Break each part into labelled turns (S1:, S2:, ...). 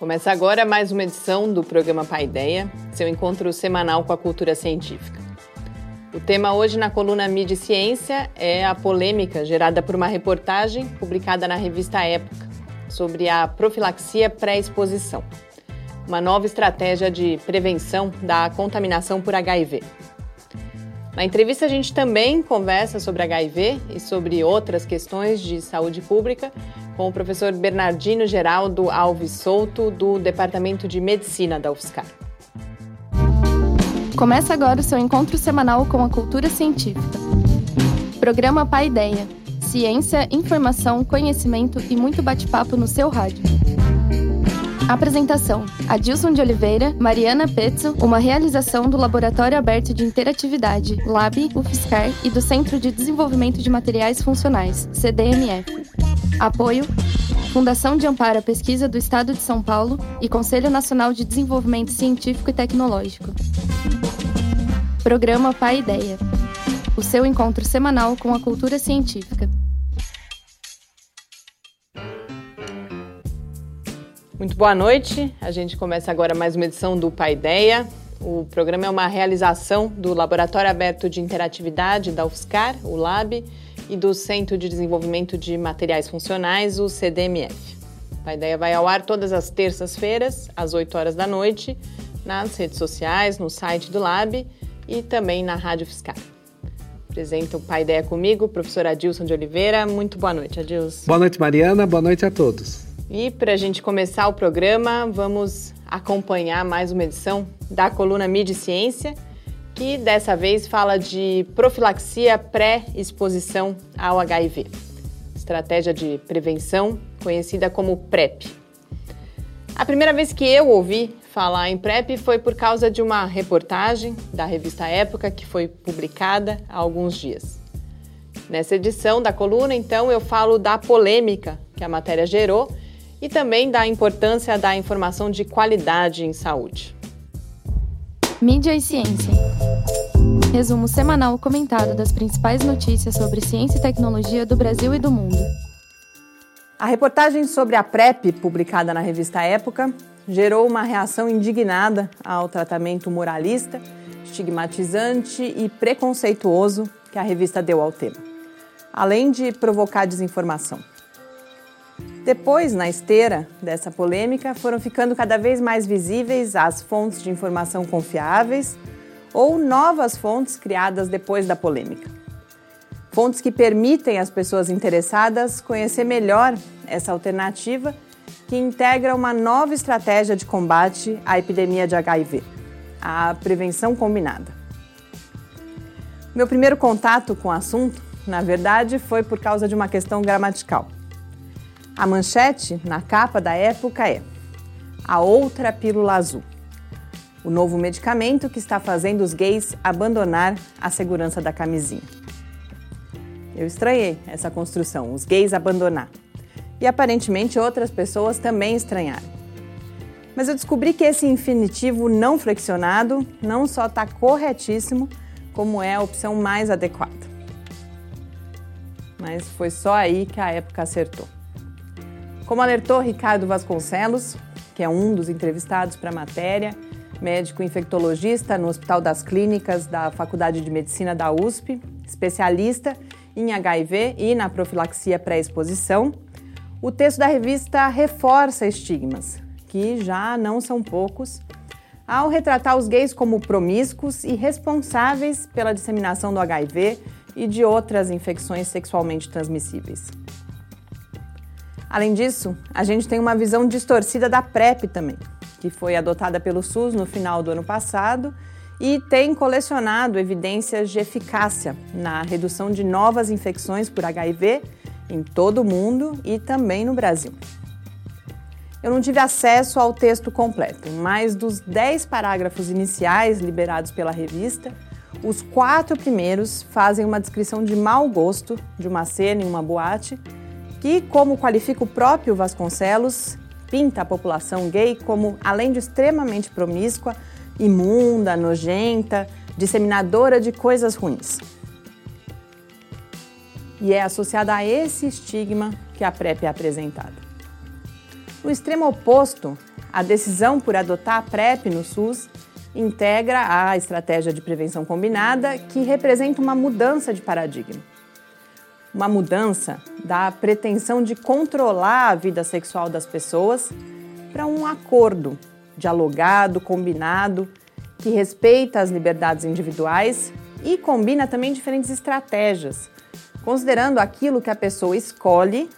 S1: Começa agora mais uma edição do programa Paideia, seu encontro semanal com a cultura científica. O tema hoje na coluna Mídia e Ciência é a polêmica gerada por uma reportagem publicada na revista Época sobre a profilaxia pré-exposição, uma nova estratégia de prevenção da contaminação por HIV. Na entrevista, a gente também conversa sobre HIV e sobre outras questões de saúde pública com o professor Bernardino Geraldo Alves Souto, do Departamento de Medicina da UFSCar.
S2: Começa agora o seu encontro semanal com a cultura científica. Programa Pai Ideia. Ciência, informação, conhecimento e muito bate-papo no seu rádio. Apresentação: Adilson de Oliveira, Mariana Pezzo, uma realização do Laboratório Aberto de Interatividade, LAB, UFSCar e do Centro de Desenvolvimento de Materiais Funcionais, CDMF. Apoio: Fundação de Amparo à Pesquisa do Estado de São Paulo e Conselho Nacional de Desenvolvimento Científico e Tecnológico. Programa Pai Ideia. O seu encontro semanal com a cultura científica.
S1: Muito boa noite. A gente começa agora mais uma edição do Pai Ideia. O programa é uma realização do Laboratório Aberto de Interatividade da UFSCar, o LAB, e do Centro de Desenvolvimento de Materiais Funcionais, o CDMF. A ideia vai ao ar todas as terças-feiras, às 8 horas da noite, nas redes sociais, no site do Lab e também na Rádio Fiscal. Apresenta o Pai Ideia comigo, o professor Adilson de Oliveira. Muito boa noite, Adilson.
S3: Boa noite, Mariana. Boa noite a todos.
S1: E para a gente começar o programa, vamos acompanhar mais uma edição da coluna Mídia e Ciência que dessa vez fala de profilaxia pré-exposição ao HIV, estratégia de prevenção conhecida como PrEP. A primeira vez que eu ouvi falar em PrEP foi por causa de uma reportagem da revista Época que foi publicada há alguns dias. Nessa edição da coluna, então, eu falo da polêmica que a matéria gerou e também da importância da informação de qualidade em saúde.
S2: Mídia e Ciência. Resumo semanal comentado das principais notícias sobre ciência e tecnologia do Brasil e do mundo.
S1: A reportagem sobre a PrEP, publicada na revista Época, gerou uma reação indignada ao tratamento moralista, estigmatizante e preconceituoso que a revista deu ao tema, além de provocar desinformação. Depois, na esteira dessa polêmica, foram ficando cada vez mais visíveis as fontes de informação confiáveis ou novas fontes criadas depois da polêmica. Fontes que permitem às pessoas interessadas conhecer melhor essa alternativa que integra uma nova estratégia de combate à epidemia de HIV, a prevenção combinada. Meu primeiro contato com o assunto, na verdade, foi por causa de uma questão gramatical. A manchete na capa da época é A Outra Pílula Azul o novo medicamento que está fazendo os gays abandonar a segurança da camisinha. Eu estranhei essa construção, os gays abandonar. E aparentemente outras pessoas também estranharam. Mas eu descobri que esse infinitivo não flexionado não só está corretíssimo, como é a opção mais adequada. Mas foi só aí que a época acertou. Como alertou Ricardo Vasconcelos, que é um dos entrevistados para a matéria, médico infectologista no Hospital das Clínicas da Faculdade de Medicina da USP, especialista em HIV e na profilaxia pré-exposição, o texto da revista reforça estigmas, que já não são poucos, ao retratar os gays como promíscuos e responsáveis pela disseminação do HIV e de outras infecções sexualmente transmissíveis. Além disso, a gente tem uma visão distorcida da PrEP também, que foi adotada pelo SUS no final do ano passado e tem colecionado evidências de eficácia na redução de novas infecções por HIV em todo o mundo e também no Brasil. Eu não tive acesso ao texto completo, mas dos 10 parágrafos iniciais liberados pela revista, os quatro primeiros fazem uma descrição de mau gosto de uma cena em uma boate que, como qualifica o próprio Vasconcelos, pinta a população gay como, além de extremamente promíscua, imunda, nojenta, disseminadora de coisas ruins. E é associada a esse estigma que a PrEP é apresentada. No extremo oposto, A decisão por adotar a PrEP no SUS integra a estratégia de prevenção combinada, que representa uma mudança de paradigma. Uma mudança da pretensão de controlar a vida sexual das pessoas para um acordo dialogado, combinado, que respeita as liberdades individuais e combina também diferentes estratégias, considerando aquilo que a pessoa escolhe,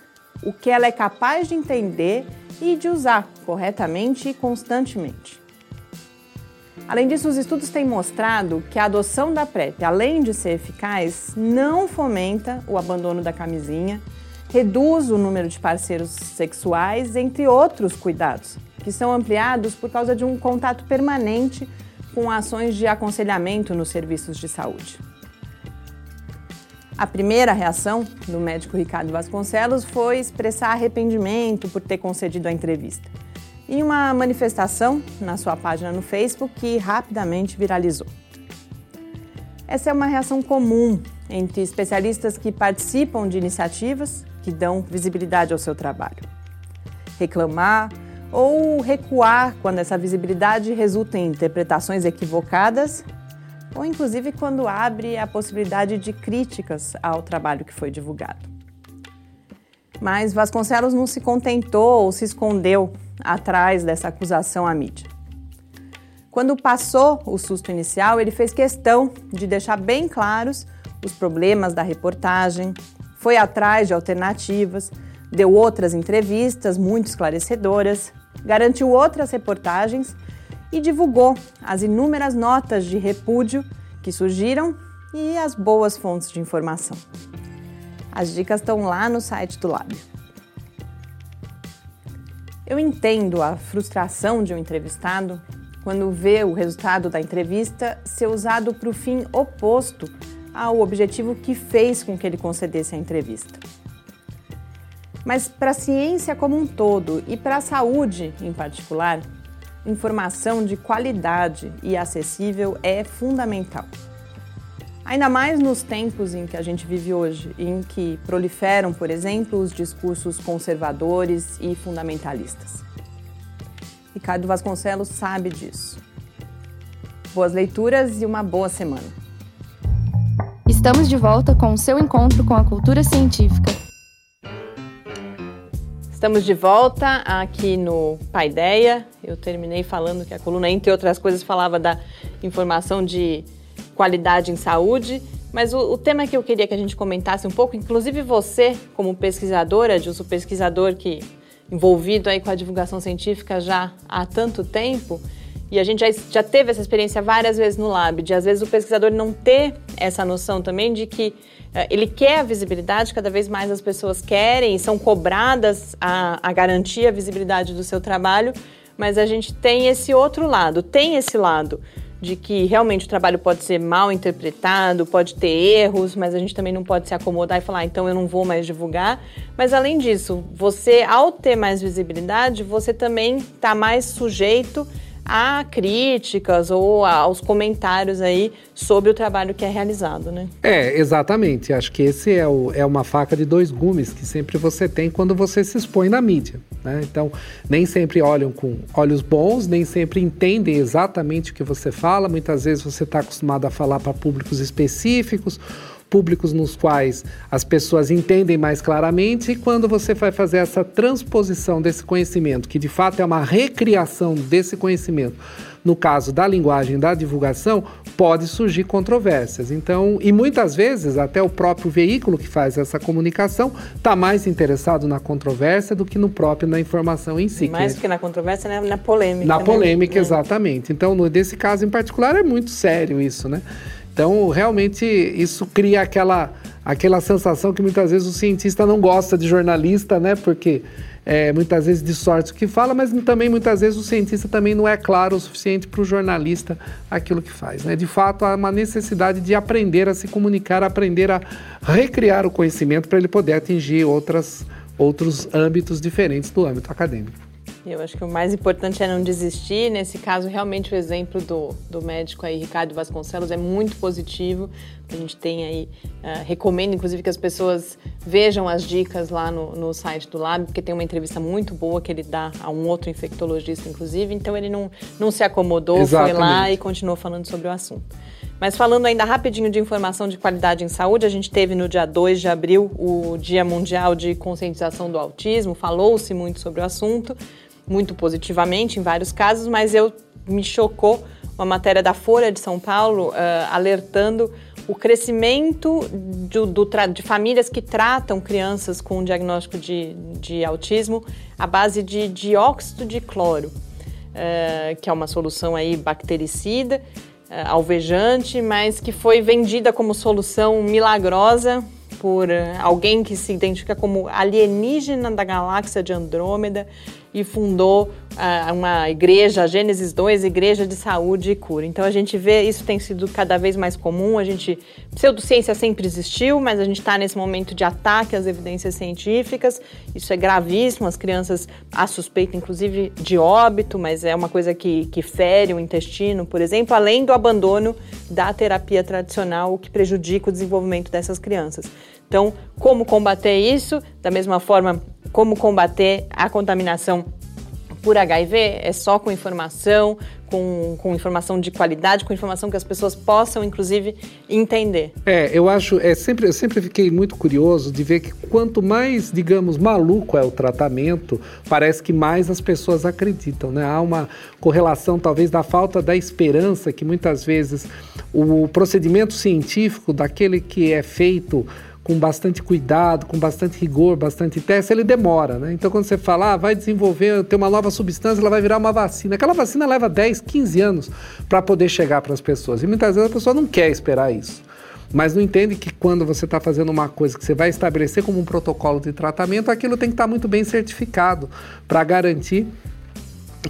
S1: o que ela é capaz de entender e de usar corretamente e constantemente. Além disso, os estudos têm mostrado que a adoção da PrEP, além de ser eficaz, não fomenta o abandono da camisinha, reduz o número de parceiros sexuais, entre outros cuidados, que são ampliados por causa de um contato permanente com ações de aconselhamento nos serviços de saúde. A primeira reação do médico Ricardo Vasconcelos foi expressar arrependimento por ter concedido a entrevista. Em uma manifestação na sua página no Facebook que rapidamente viralizou. Essa é uma reação comum entre especialistas que participam de iniciativas que dão visibilidade ao seu trabalho. Reclamar ou recuar quando essa visibilidade resulta em interpretações equivocadas ou inclusive quando abre a possibilidade de críticas ao trabalho que foi divulgado. Mas Vasconcelos não se contentou ou se escondeu atrás dessa acusação à mídia. Quando passou o susto inicial, ele fez questão de deixar bem claros os problemas da reportagem, foi atrás de alternativas, deu outras entrevistas muito esclarecedoras, garantiu outras reportagens e divulgou as inúmeras notas de repúdio que surgiram e as boas fontes de informação. As dicas estão lá no site do Lab. Eu entendo a frustração de um entrevistado quando vê o resultado da entrevista ser usado para o fim oposto ao objetivo que fez com que ele concedesse a entrevista. Mas para a ciência como um todo e para a saúde em particular, informação de qualidade e acessível é fundamental. Ainda mais nos tempos em que a gente vive hoje, em que proliferam, por exemplo, os discursos conservadores e fundamentalistas. Ricardo Vasconcelos sabe disso. Boas leituras e uma boa semana.
S2: Estamos de volta com o seu encontro com a cultura científica.
S1: Estamos de volta aqui no Paideia. Eu terminei falando que a coluna, entre outras coisas, falava da informação de qualidade em saúde. Mas o, o, tema que eu queria que a gente comentasse um pouco, inclusive você, como pesquisadora, um pesquisador que envolvido aí com a divulgação científica já há tanto tempo, e a gente já, já teve essa experiência várias vezes no lab, de às vezes o pesquisador não ter essa noção também de que é, ele quer a visibilidade, cada vez mais as pessoas querem são cobradas a, a garantir a visibilidade do seu trabalho, mas a gente tem esse outro lado, tem esse lado de que realmente o trabalho pode ser mal interpretado, pode ter erros, mas a gente também não pode se acomodar e falar, ah, então eu não vou mais divulgar. Mas além disso, você, ao ter mais visibilidade, você também está mais sujeito a críticas ou aos comentários aí sobre o trabalho que é realizado, né?
S3: É, exatamente. Acho que esse é, o, é uma faca de dois gumes que sempre você tem quando você se expõe na mídia. Né? Então, nem sempre olham com olhos bons, nem sempre entendem exatamente o que você fala. Muitas vezes você está acostumado a falar para públicos específicos públicos nos quais as pessoas entendem mais claramente, e quando você vai fazer essa transposição desse conhecimento, que de fato é uma recriação desse conhecimento, no caso da linguagem da divulgação, pode surgir controvérsias. Então, e muitas vezes até o próprio veículo que faz essa comunicação está mais interessado na controvérsia do que no próprio na informação em si.
S1: Mais do que na controvérsia, né? na polêmica.
S3: Na né? polêmica, né? exatamente. Então, nesse caso em particular, é muito sério isso, né? Então, realmente, isso cria aquela, aquela sensação que muitas vezes o cientista não gosta de jornalista, né? Porque é, muitas vezes distorce o que fala, mas também muitas vezes o cientista também não é claro o suficiente para o jornalista aquilo que faz. Né? De fato, há uma necessidade de aprender a se comunicar, aprender a recriar o conhecimento para ele poder atingir outras, outros âmbitos diferentes do âmbito acadêmico.
S1: Eu acho que o mais importante é não desistir. Nesse caso, realmente o exemplo do, do médico aí, Ricardo Vasconcelos, é muito positivo. A gente tem aí, uh, recomendo inclusive que as pessoas vejam as dicas lá no, no site do Lab, porque tem uma entrevista muito boa que ele dá a um outro infectologista, inclusive. Então ele não, não se acomodou, Exatamente. foi lá e continuou falando sobre o assunto. Mas falando ainda rapidinho de informação de qualidade em saúde, a gente teve no dia 2 de abril o Dia Mundial de Conscientização do Autismo, falou-se muito sobre o assunto, muito positivamente em vários casos, mas eu me chocou uma matéria da Folha de São Paulo uh, alertando o crescimento do, do de famílias que tratam crianças com diagnóstico de, de autismo à base de dióxido de cloro, uh, que é uma solução aí bactericida uh, alvejante, mas que foi vendida como solução milagrosa por alguém que se identifica como alienígena da galáxia de Andrômeda e fundou uh, uma igreja, a Gênesis 2, Igreja de Saúde e Cura. Então a gente vê isso tem sido cada vez mais comum. A gente pseudociência sempre existiu, mas a gente está nesse momento de ataque às evidências científicas. Isso é gravíssimo. As crianças há suspeita, inclusive, de óbito, mas é uma coisa que, que fere o intestino, por exemplo, além do abandono da terapia tradicional, o que prejudica o desenvolvimento dessas crianças. Então, como combater isso? Da mesma forma, como combater a contaminação por HIV é só com informação, com, com, informação de qualidade, com informação que as pessoas possam, inclusive, entender.
S3: É, eu acho, é sempre, eu sempre fiquei muito curioso de ver que quanto mais, digamos, maluco é o tratamento, parece que mais as pessoas acreditam, né? Há uma correlação, talvez, da falta da esperança que muitas vezes o procedimento científico daquele que é feito com bastante cuidado, com bastante rigor, bastante teste, ele demora, né? Então quando você fala, ah, vai desenvolver, tem uma nova substância, ela vai virar uma vacina. Aquela vacina leva 10, 15 anos para poder chegar para as pessoas. E muitas vezes a pessoa não quer esperar isso. Mas não entende que quando você está fazendo uma coisa que você vai estabelecer como um protocolo de tratamento, aquilo tem que estar tá muito bem certificado para garantir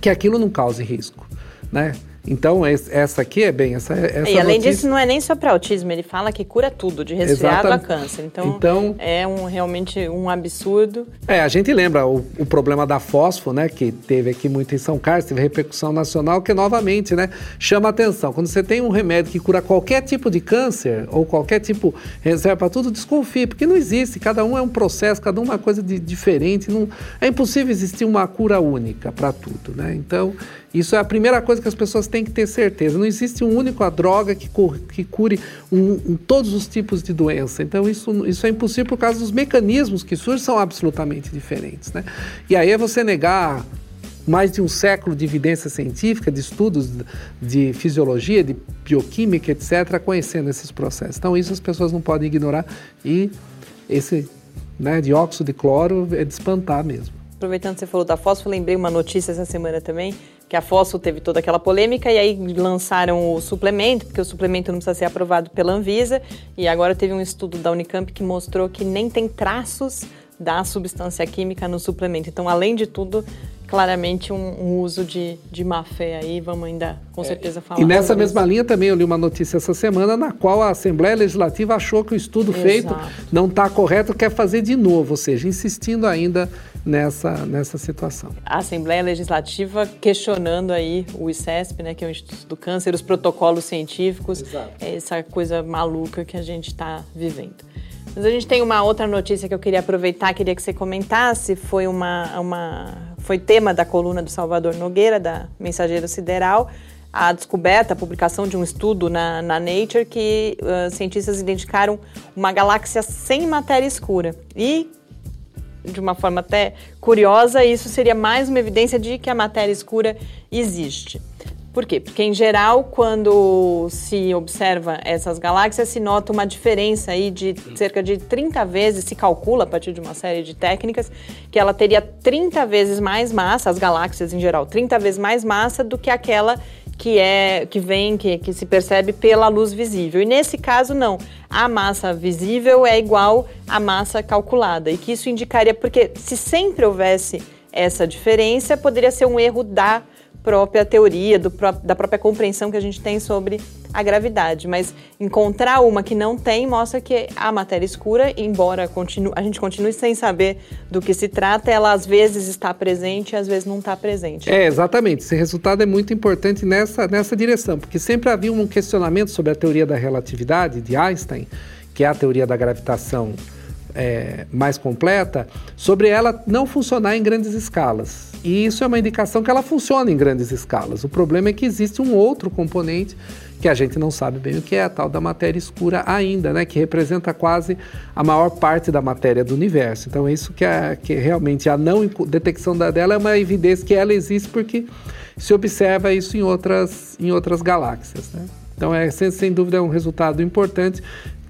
S3: que aquilo não cause risco, né? Então, essa aqui é bem, essa, essa
S1: E além notícia... disso, não é nem só para autismo, ele fala que cura tudo, de resfriado Exatamente. a câncer. Então, então, é um, realmente um absurdo.
S3: É, a gente lembra o, o, problema da fósforo, né, que teve aqui muito em São Carlos, teve repercussão nacional, que novamente, né, chama atenção. Quando você tem um remédio que cura qualquer tipo de câncer, ou qualquer tipo, reserva para tudo, desconfie, porque não existe, cada um é um processo, cada um é uma coisa de, diferente, não, é impossível existir uma cura única para tudo, né, então... Isso é a primeira coisa que as pessoas têm que ter certeza. Não existe um único droga que, que cure um, um, todos os tipos de doença. Então, isso, isso é impossível por causa dos mecanismos que surgem são absolutamente diferentes. Né? E aí é você negar mais de um século de evidência científica, de estudos de fisiologia, de bioquímica, etc., conhecendo esses processos. Então, isso as pessoas não podem ignorar e esse né, dióxido de cloro é de espantar mesmo.
S1: Aproveitando que você falou da fósforo, lembrei uma notícia essa semana também, que a fósforo teve toda aquela polêmica e aí lançaram o suplemento, porque o suplemento não precisa ser aprovado pela Anvisa, e agora teve um estudo da Unicamp que mostrou que nem tem traços da substância química no suplemento. Então, além de tudo, claramente um, um uso de, de má fé aí, vamos ainda com é, certeza falar.
S3: E nessa mesma isso. linha também eu li uma notícia essa semana na qual a Assembleia Legislativa achou que o estudo Exato. feito não está correto, quer fazer de novo, ou seja, insistindo ainda nessa, nessa situação.
S1: A Assembleia Legislativa questionando aí o ICESP, né, que é o Instituto do Câncer, os protocolos científicos, Exato. é essa coisa maluca que a gente está vivendo. Mas a gente tem uma outra notícia que eu queria aproveitar, queria que você comentasse, foi uma, uma foi tema da coluna do Salvador Nogueira, da Mensageiro Sideral, a descoberta, a publicação de um estudo na, na Nature que uh, cientistas identificaram uma galáxia sem matéria escura. E, de uma forma até curiosa, isso seria mais uma evidência de que a matéria escura existe. Por quê? Porque, em geral, quando se observa essas galáxias, se nota uma diferença aí de cerca de 30 vezes, se calcula a partir de uma série de técnicas, que ela teria 30 vezes mais massa, as galáxias em geral, 30 vezes mais massa do que aquela que é que vem, que, que se percebe pela luz visível. E nesse caso, não. A massa visível é igual à massa calculada. E que isso indicaria, porque se sempre houvesse essa diferença, poderia ser um erro da própria teoria, do, da própria compreensão que a gente tem sobre a gravidade, mas encontrar uma que não tem mostra que a matéria escura, embora continue, a gente continue sem saber do que se trata, ela às vezes está presente e às vezes não está presente.
S3: É, exatamente. Esse resultado é muito importante nessa, nessa direção, porque sempre havia um questionamento sobre a teoria da relatividade de Einstein, que é a teoria da gravitação é, mais completa, sobre ela não funcionar em grandes escalas. E isso é uma indicação que ela funciona em grandes escalas. O problema é que existe um outro componente que a gente não sabe bem o que é, a tal da matéria escura ainda, né, que representa quase a maior parte da matéria do universo. Então, isso que, é, que realmente a não detecção dela é uma evidência que ela existe porque se observa isso em outras, em outras galáxias. Né? Então, é, sem, sem dúvida, é um resultado importante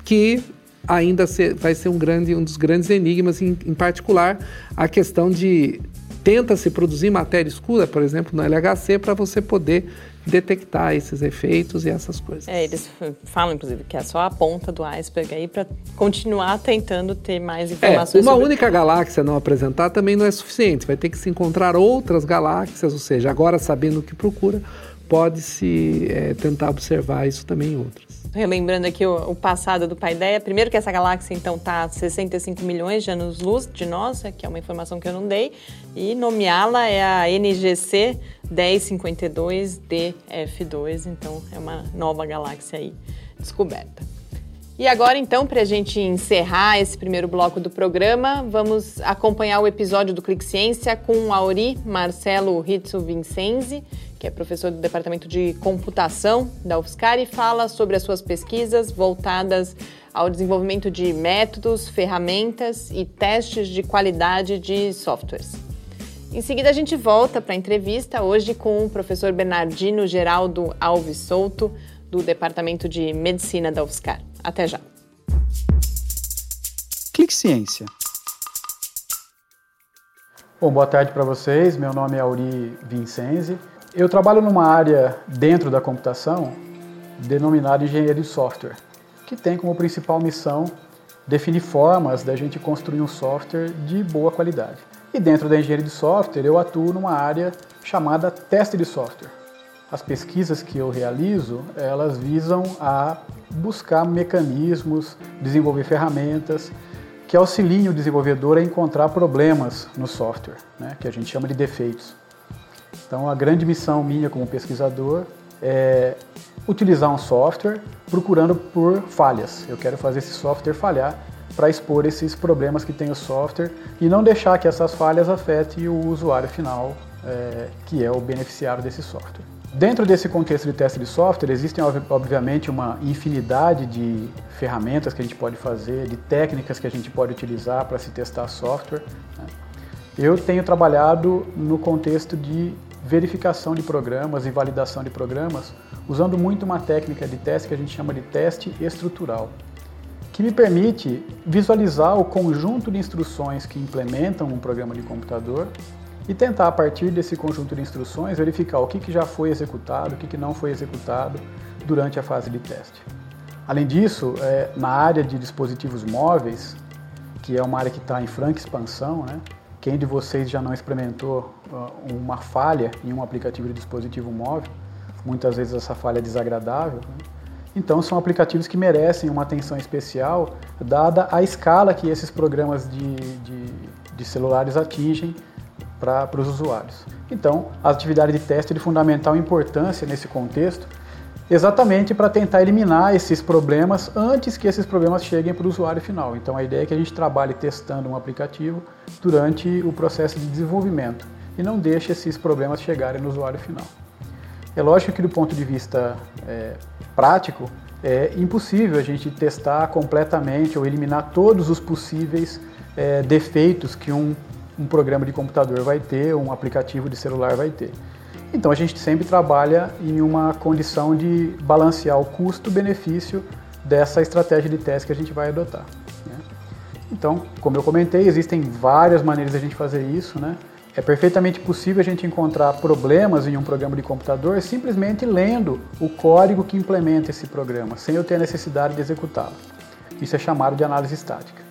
S3: que ainda vai ser um, grande, um dos grandes enigmas, em, em particular a questão de tenta-se produzir matéria escura, por exemplo, no LHC, para você poder detectar esses efeitos e essas coisas.
S1: É, eles falam, inclusive, que é só a ponta do iceberg aí para continuar tentando ter mais é, informações.
S3: É, uma
S1: sobre...
S3: única galáxia não apresentar também não é suficiente. Vai ter que se encontrar outras galáxias, ou seja, agora sabendo o que procura, pode-se é, tentar observar isso também em outras
S1: relembrando aqui o, o, passado do Paideia, primeiro que essa galáxia então está a 65 milhões de anos-luz de nós, que é uma informação que eu não dei, e nomeá-la é a NGC 1052DF2, então é uma nova galáxia aí descoberta. E agora, então, para a gente encerrar esse primeiro bloco do programa, vamos acompanhar o episódio do Clique Ciência com Auri Marcelo Ritsu Vincenzi, que é professor do Departamento de Computação da UFSCar e fala sobre as suas pesquisas voltadas ao desenvolvimento de métodos, ferramentas e testes de qualidade de softwares. Em seguida, a gente volta para a entrevista, hoje com o professor Bernardino Geraldo Alves Souto, do Departamento de Medicina da UFSCar. Até já.
S4: Clique Ciência.
S5: Bom, boa tarde para vocês. Meu nome é Auri Vincenzi. Eu trabalho numa área dentro da computação denominada engenharia de software, que tem como principal missão definir formas da gente construir um software de boa qualidade. E dentro da engenharia de software, eu atuo numa área chamada teste de software. As pesquisas que eu realizo, elas visam a buscar mecanismos, desenvolver ferramentas que auxiliem o desenvolvedor a encontrar problemas no software, né, que a gente chama de defeitos. Então, a grande missão minha como pesquisador é utilizar um software procurando por falhas. Eu quero fazer esse software falhar para expor esses problemas que tem o software e não deixar que essas falhas afetem o usuário final, é, que é o beneficiário desse software. Dentro desse contexto de teste de software, existem obviamente uma infinidade de ferramentas que a gente pode fazer, de técnicas que a gente pode utilizar para se testar software. Né? Eu tenho trabalhado no contexto de verificação de programas e validação de programas, usando muito uma técnica de teste que a gente chama de teste estrutural, que me permite visualizar o conjunto de instruções que implementam um programa de computador e tentar, a partir desse conjunto de instruções, verificar o que, que já foi executado, o que, que não foi executado durante a fase de teste. Além disso, é, na área de dispositivos móveis, que é uma área que está em franca expansão, né? Quem de vocês já não experimentou uh, uma falha em um aplicativo de dispositivo móvel? Muitas vezes essa falha é desagradável. Né? Então, são aplicativos que merecem uma atenção especial, dada a escala que esses programas de, de, de celulares atingem para os usuários. Então, a atividade de teste é de fundamental importância nesse contexto, exatamente para tentar eliminar esses problemas antes que esses problemas cheguem para o usuário final. Então, a ideia é que a gente trabalhe testando um aplicativo durante o processo de desenvolvimento e não deixe esses problemas chegarem no usuário final. É lógico que, do ponto de vista é, prático, é impossível a gente testar completamente ou eliminar todos os possíveis é, defeitos que um um programa de computador vai ter, um aplicativo de celular vai ter. Então a gente sempre trabalha em uma condição de balancear o custo-benefício dessa estratégia de teste que a gente vai adotar. Né? Então, como eu comentei, existem várias maneiras de a gente fazer isso. Né? É perfeitamente possível a gente encontrar problemas em um programa de computador simplesmente lendo o código que implementa esse programa, sem eu ter a necessidade de executá-lo. Isso é chamado de análise estática.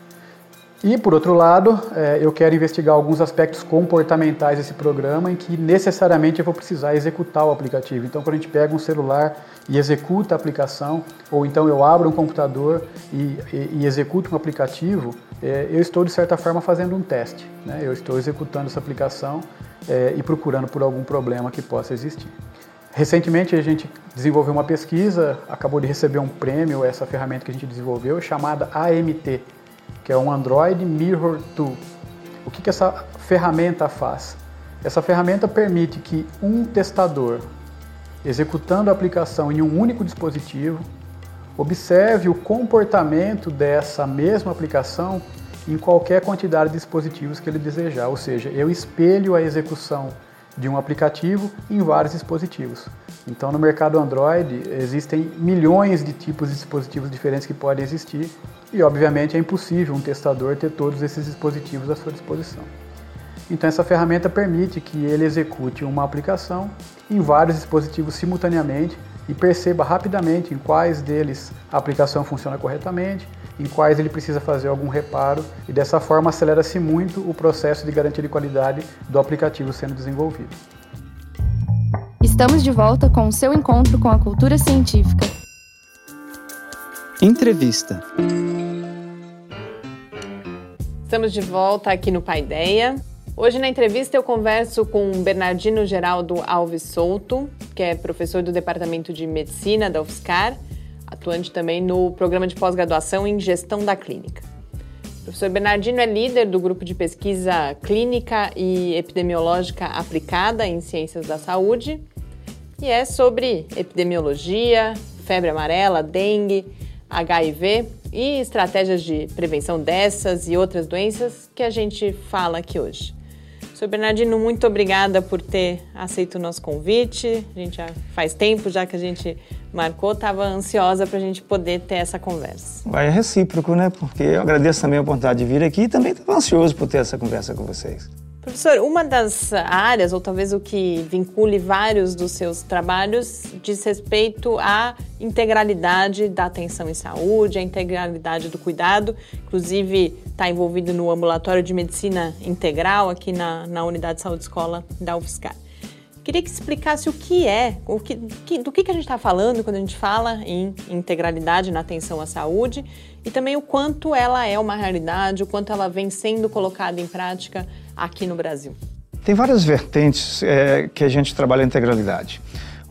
S5: E, por outro lado, é, eu quero investigar alguns aspectos comportamentais desse programa em que necessariamente eu vou precisar executar o aplicativo. Então, quando a gente pega um celular e executa a aplicação, ou então eu abro um computador e, e, e executo um aplicativo, é, eu estou, de certa forma, fazendo um teste. Né? Eu estou executando essa aplicação é, e procurando por algum problema que possa existir. Recentemente a gente desenvolveu uma pesquisa, acabou de receber um prêmio, essa ferramenta que a gente desenvolveu, chamada AMT, que é um Android Mirror Tool. O que, que essa ferramenta faz? Essa ferramenta permite que um testador, executando a aplicação em um único dispositivo, observe o comportamento dessa mesma aplicação em qualquer quantidade de dispositivos que ele desejar. Ou seja, eu espelho a execução de um aplicativo em vários dispositivos. Então, no mercado Android, existem milhões de tipos de dispositivos diferentes que podem existir e, obviamente, é impossível um testador ter todos esses dispositivos à sua disposição. Então, essa ferramenta permite que ele execute uma aplicação em vários dispositivos simultaneamente e perceba rapidamente em quais deles a aplicação funciona corretamente, em quais ele precisa fazer algum reparo e dessa forma acelera-se muito o processo de garantia de qualidade do aplicativo sendo desenvolvido.
S2: Estamos de volta com o seu encontro com a cultura científica.
S4: Entrevista.
S1: Estamos de volta aqui no Paideia. Hoje na entrevista eu converso com Bernardino Geraldo Alves Souto, que é professor do Departamento de Medicina da UFSCar, atuante também no programa de pós-graduação em Gestão da Clínica. O professor Bernardino é líder do grupo de pesquisa clínica e epidemiológica aplicada em ciências da saúde e é sobre epidemiologia, febre amarela, dengue, HIV e estratégias de prevenção dessas e outras doenças que a gente fala aqui hoje. Sr. Bernardino, muito obrigada por ter aceito o nosso convite. A gente já faz tempo já que a gente marcou, estava ansiosa para a gente poder ter essa conversa.
S4: Vai é recíproco, né? Porque eu agradeço também a oportunidade de vir aqui e também estava ansioso por ter essa conversa com vocês.
S1: Professor, uma das áreas, ou talvez o que vincule vários dos seus trabalhos, diz respeito à integralidade da atenção em saúde, à integralidade do cuidado. Inclusive, está envolvido no ambulatório de medicina integral aqui na, na Unidade de Saúde Escola da UFSCar. Queria que explicasse o que é, o que, que, do que, que a gente está falando quando a gente fala em integralidade na atenção à saúde e também o quanto ela é uma realidade, o quanto ela vem sendo colocada em prática aqui no Brasil.
S4: Tem várias vertentes é, que a gente trabalha a integralidade.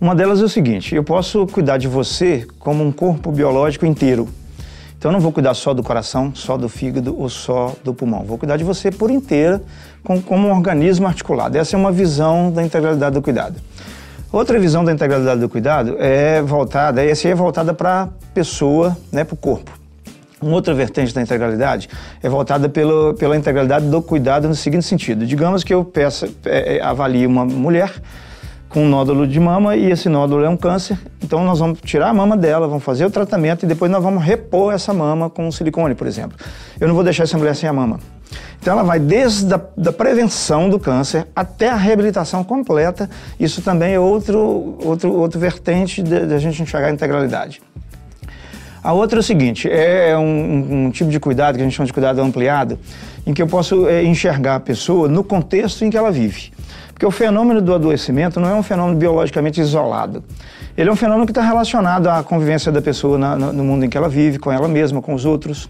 S4: Uma delas é o seguinte: eu posso cuidar de você como um corpo biológico inteiro. Então eu não vou cuidar só do coração, só do fígado ou só do pulmão. Vou cuidar de você por inteira, como um organismo articulado. Essa é uma visão da integralidade do cuidado. Outra visão da integralidade do cuidado é voltada, essa é voltada para a pessoa, né, para o corpo. Uma outra vertente da integralidade é voltada pelo, pela integralidade do cuidado no seguinte sentido. Digamos que eu peça, é, é avalie uma mulher com um nódulo de mama e esse nódulo é um câncer. Então nós vamos tirar a mama dela, vamos fazer o tratamento e depois nós vamos repor essa mama com silicone, por exemplo. Eu não vou deixar essa mulher sem a mama. Então ela vai desde a da prevenção do câncer até a reabilitação completa. Isso também é outro, outro, outro vertente da gente enxergar a integralidade. A outra é o seguinte, é um, um, tipo de cuidado que a gente chama de cuidado ampliado, em que eu posso é, enxergar a pessoa no contexto em que ela vive. Porque o fenômeno do adoecimento não é um fenômeno biologicamente isolado. Ele é um fenômeno que está relacionado à convivência da pessoa na, no mundo em que ela vive, com ela mesma, com os outros,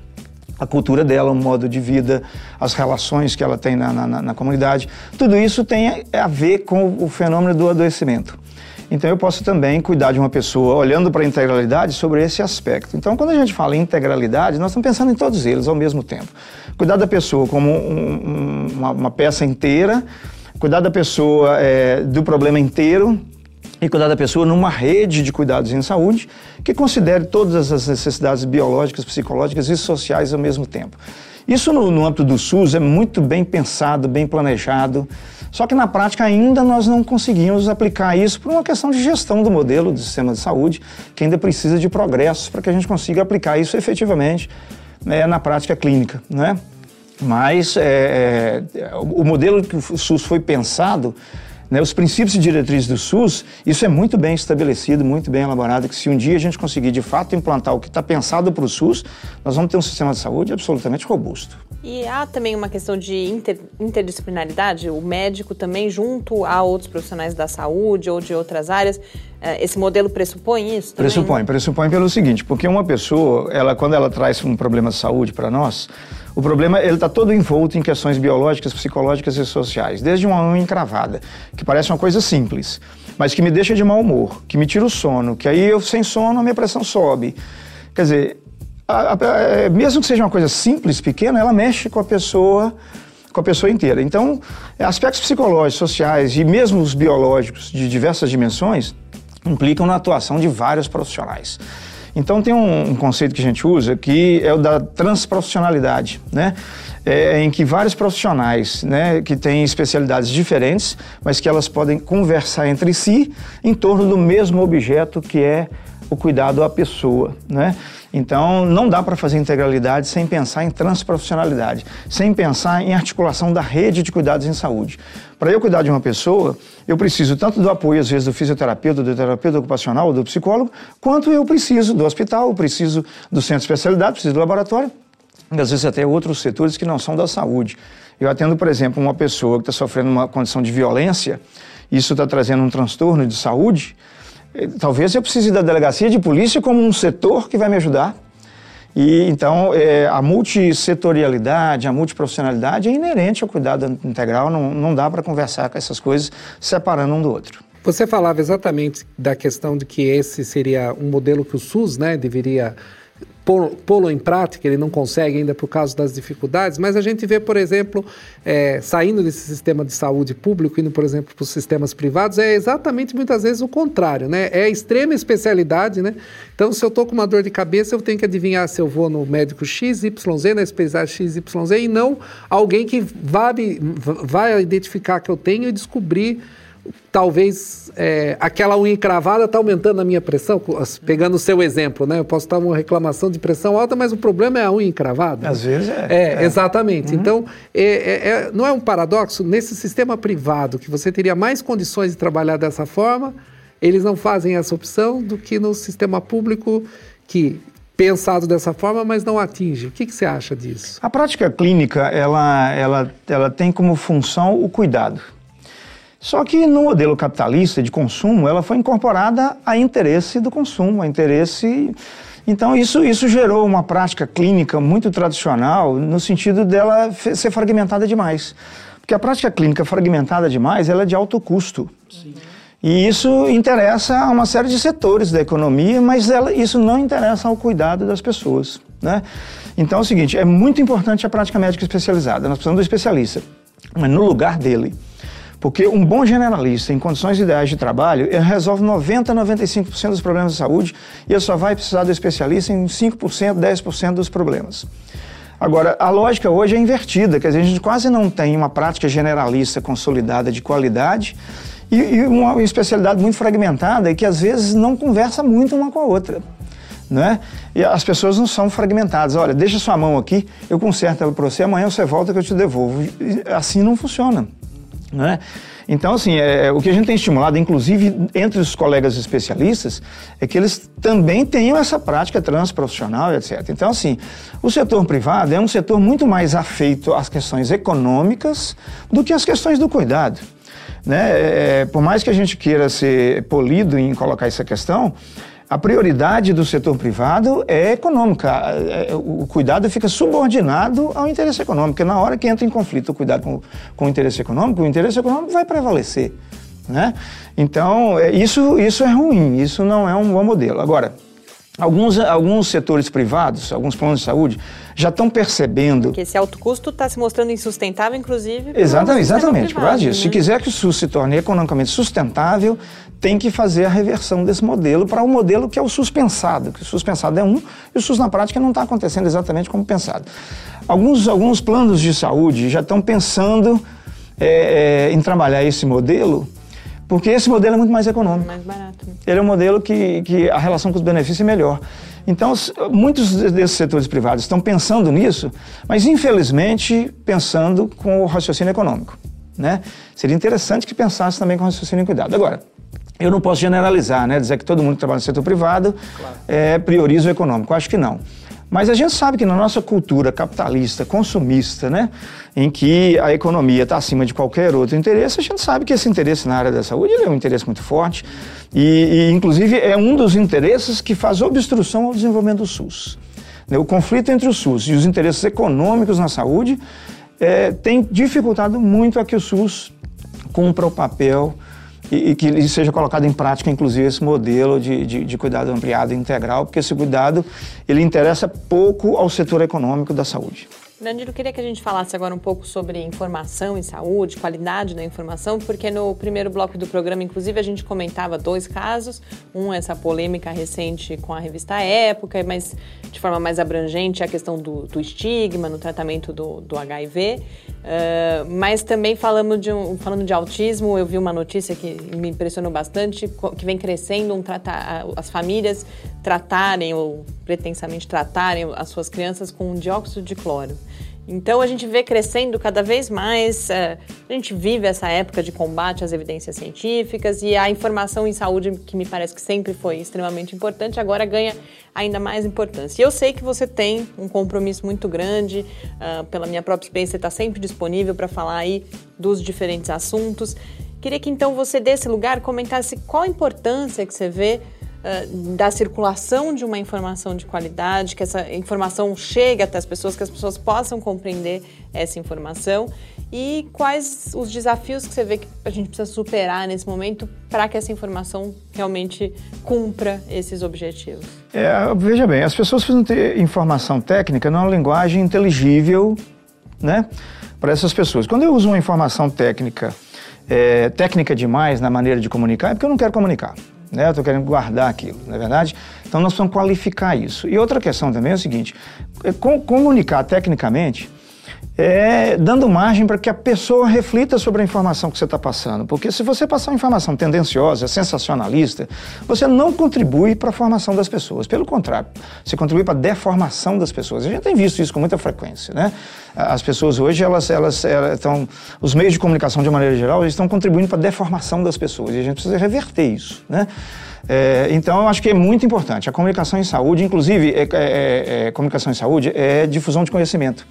S4: a cultura dela, o modo de vida, as relações que ela tem na, na, na comunidade. Tudo isso tem a ver com o fenômeno do adoecimento. Então eu posso também cuidar de uma pessoa olhando para a integralidade sobre esse aspecto. Então quando a gente fala em integralidade, nós estamos pensando em todos eles ao mesmo tempo. Cuidar da pessoa como um, uma, uma peça inteira, cuidar da pessoa é, do problema inteiro e cuidar da pessoa numa rede de cuidados em saúde que considere todas as necessidades biológicas, psicológicas e sociais ao mesmo tempo. Isso no, no âmbito do SUS é muito bem pensado, bem planejado, só que na prática ainda nós não conseguimos aplicar isso por uma questão de gestão do modelo do sistema de saúde, que ainda precisa de progressos para que a gente consiga aplicar isso efetivamente né, na prática clínica. Né? Mas é, é, o modelo que o SUS foi pensado né, os princípios e diretrizes do SUS, isso é muito bem estabelecido, muito bem elaborado, que se um dia a gente conseguir de fato implantar o que está pensado para o SUS, nós vamos ter um sistema de saúde absolutamente robusto.
S1: E há também uma questão de inter, interdisciplinaridade, o médico também junto a outros profissionais da saúde ou de outras áreas, esse modelo pressupõe isso?
S4: Também, pressupõe, né? pressupõe pelo seguinte, porque uma pessoa, ela quando ela traz um problema de saúde para nós, o problema ele está todo envolto em questões biológicas, psicológicas e sociais, desde uma unha encravada, que parece uma coisa simples, mas que me deixa de mau humor, que me tira o sono, que aí eu sem sono a minha pressão sobe. Quer dizer, a, a, é, mesmo que seja uma coisa simples, pequena, ela mexe com a pessoa com a pessoa inteira. Então, aspectos psicológicos, sociais e mesmo os biológicos de diversas dimensões implicam na atuação de vários profissionais. Então tem um, um, conceito que a gente usa que é o da transprofissionalidade, né? É, em que vários profissionais, né, que têm especialidades diferentes, mas que elas podem conversar entre si em torno do mesmo objeto que é o cuidado à pessoa, né? Então, não dá para fazer integralidade sem pensar em transprofissionalidade, sem pensar em articulação da rede de cuidados em saúde. Para eu cuidar de uma pessoa, eu preciso tanto do apoio, às vezes, do fisioterapeuta, do terapeuta ocupacional, do psicólogo, quanto eu preciso do hospital, preciso do centro de especialidade, preciso do laboratório, e às vezes até outros setores que não são da saúde. Eu atendo, por exemplo, uma pessoa que está sofrendo uma condição de violência, isso está trazendo um transtorno de saúde, Talvez eu precise da delegacia de polícia como um setor que vai me ajudar. E então é, a multissetorialidade, a multiprofissionalidade é inerente ao cuidado integral, não, não dá para conversar com essas coisas separando um do outro.
S3: Você falava exatamente da questão de que esse seria um modelo que o SUS né, deveria pô-lo em prática, ele não consegue ainda por causa das dificuldades, mas a gente vê, por exemplo, é, saindo desse sistema de saúde público, indo, por exemplo, para os sistemas privados, é exatamente muitas vezes o contrário, né? É extrema especialidade, né? Então, se eu estou com uma dor de cabeça, eu tenho que adivinhar se eu vou no médico XYZ, na especialidade XYZ, e não alguém que vai, vai identificar que eu tenho e descobrir talvez é, aquela unha encravada está aumentando a minha pressão, pegando o seu exemplo, né? Eu posso estar uma reclamação de pressão alta, mas o problema é a unha encravada.
S4: Às vezes é.
S3: É, é. exatamente. Uhum. Então, é, é, é, não é um paradoxo? Nesse sistema privado, que você teria mais condições de trabalhar dessa forma, eles não fazem essa opção do que no sistema público que pensado dessa forma, mas não atinge. O que, que você acha disso?
S4: A prática clínica, ela, ela, ela tem como função o cuidado. Só que no modelo capitalista de consumo, ela foi incorporada a interesse do consumo, a interesse. Então, isso, isso gerou uma prática clínica muito tradicional, no sentido dela ser fragmentada demais. Porque a prática clínica fragmentada demais, ela é de alto custo. Sim. E isso interessa a uma série de setores da economia, mas ela, isso não interessa ao cuidado das pessoas. Né? Então é o seguinte, é muito importante a prática médica especializada. Nós precisamos do especialista, mas no lugar dele. Porque um bom generalista, em condições ideais de trabalho, ele resolve 90% a 95% dos problemas de saúde e ele só vai precisar do especialista em 5%, 10% dos problemas. Agora, a lógica hoje é invertida, quer dizer, a gente quase não tem uma prática generalista consolidada de qualidade e, e uma especialidade muito fragmentada e que às vezes não conversa muito uma com a outra. Né? E as pessoas não são fragmentadas. Olha, deixa sua mão aqui, eu conserto ela para você, amanhã você volta que eu te devolvo. Assim não funciona. Né? Então, assim, é, é, o que a gente tem estimulado, inclusive entre os colegas especialistas, é que eles também tenham essa prática transprofissional, etc. Então, assim, o setor privado é um setor muito mais afeito às questões econômicas do que às questões do cuidado. Né? É, por mais que a gente queira ser polido em colocar essa questão, a prioridade do setor privado é econômica. É, o cuidado fica subordinado ao interesse econômico. Na hora que entra em conflito o cuidado com, com o interesse econômico, o interesse econômico vai prevalecer. Né? Então, é, isso, isso é ruim, isso não é um bom modelo. Agora, Alguns, alguns setores privados, alguns planos de saúde, já estão percebendo.
S1: Que esse alto custo está se mostrando insustentável, inclusive.
S4: Exatamente, exatamente, por causa disso. Né? Se quiser que o SUS se torne economicamente sustentável, tem que fazer a reversão desse modelo para o um modelo que é o SUS pensado, que o SUS pensado é um e o SUS na prática não está acontecendo exatamente como pensado. Alguns, alguns planos de saúde já estão pensando é, é, em trabalhar esse modelo, porque esse modelo é muito mais econômico.
S1: Mais barato.
S4: Ele é um modelo que, que a relação com os benefícios é melhor. Então, muitos desses setores privados estão pensando nisso, mas infelizmente pensando com o raciocínio econômico. Né? Seria interessante que pensasse também com raciocínio e cuidado. Agora, eu não posso generalizar, né? dizer que todo mundo que trabalha no setor privado claro. é, prioriza o econômico. Acho que não. Mas a gente sabe que na nossa cultura capitalista, consumista, né, em que a economia está acima de qualquer outro interesse, a gente sabe que esse interesse na área da saúde é um interesse muito forte e, e, inclusive, é um dos interesses que faz obstrução ao desenvolvimento do SUS. Né, o conflito entre o SUS e os interesses econômicos na saúde é, tem dificultado muito a que o SUS cumpra o papel e, e, que seja colocado em prática, inclusive, esse modelo de, de, de, cuidado ampliado e integral, porque esse cuidado ele interessa pouco ao setor econômico da saúde.
S1: Danilo, queria que a gente falasse agora um pouco sobre informação em saúde, qualidade da informação, porque no primeiro bloco do programa, inclusive, a gente comentava dois casos. Um, essa polêmica recente com a revista Época, mas de forma mais abrangente a questão do, do estigma no tratamento do, do HIV. Uh, mas também falando de, um, falando de autismo, eu vi uma notícia que me impressionou bastante, que vem crescendo um tratar, as famílias tratarem ou pretensamente tratarem as suas crianças com dióxido de cloro. Então a gente vê crescendo cada vez mais, uh, a gente vive essa época de combate às evidências científicas e a informação em saúde, que me parece que sempre foi extremamente importante, agora ganha ainda mais importância. E eu sei que você tem um compromisso muito grande, uh, pela minha própria experiência, está sempre disponível para falar aí dos diferentes assuntos. Queria que então você, desse lugar, comentasse qual a importância que você vê da circulação de uma informação de qualidade, que essa informação chegue até as pessoas, que as pessoas possam compreender essa informação e quais os desafios que você vê que a gente precisa superar nesse momento para que essa informação realmente cumpra esses objetivos?
S4: É, veja bem, as pessoas precisam ter informação técnica numa linguagem inteligível, né, para essas pessoas. Quando eu uso uma informação técnica, é, técnica demais na maneira de comunicar, é porque eu não quero comunicar né? Eu estou querendo guardar aquilo, não é verdade? Então nós precisamos qualificar isso. E outra questão também é o seguinte: é comunicar tecnicamente é, dando margem para que a pessoa reflita sobre a informação que você está passando. Porque se você passar uma informação tendenciosa, sensacionalista, você não contribui para a formação das pessoas. Pelo contrário, você contribui para a deformação das pessoas. A gente tem visto isso com muita frequência. Né? As pessoas hoje, elas, elas, elas estão. Os meios de comunicação, de maneira geral, estão contribuindo para a deformação das pessoas. E a gente precisa reverter isso. Né? É, então, eu acho que é muito importante. A comunicação em saúde, inclusive, é, é, é, é comunicação em saúde é difusão de conhecimento.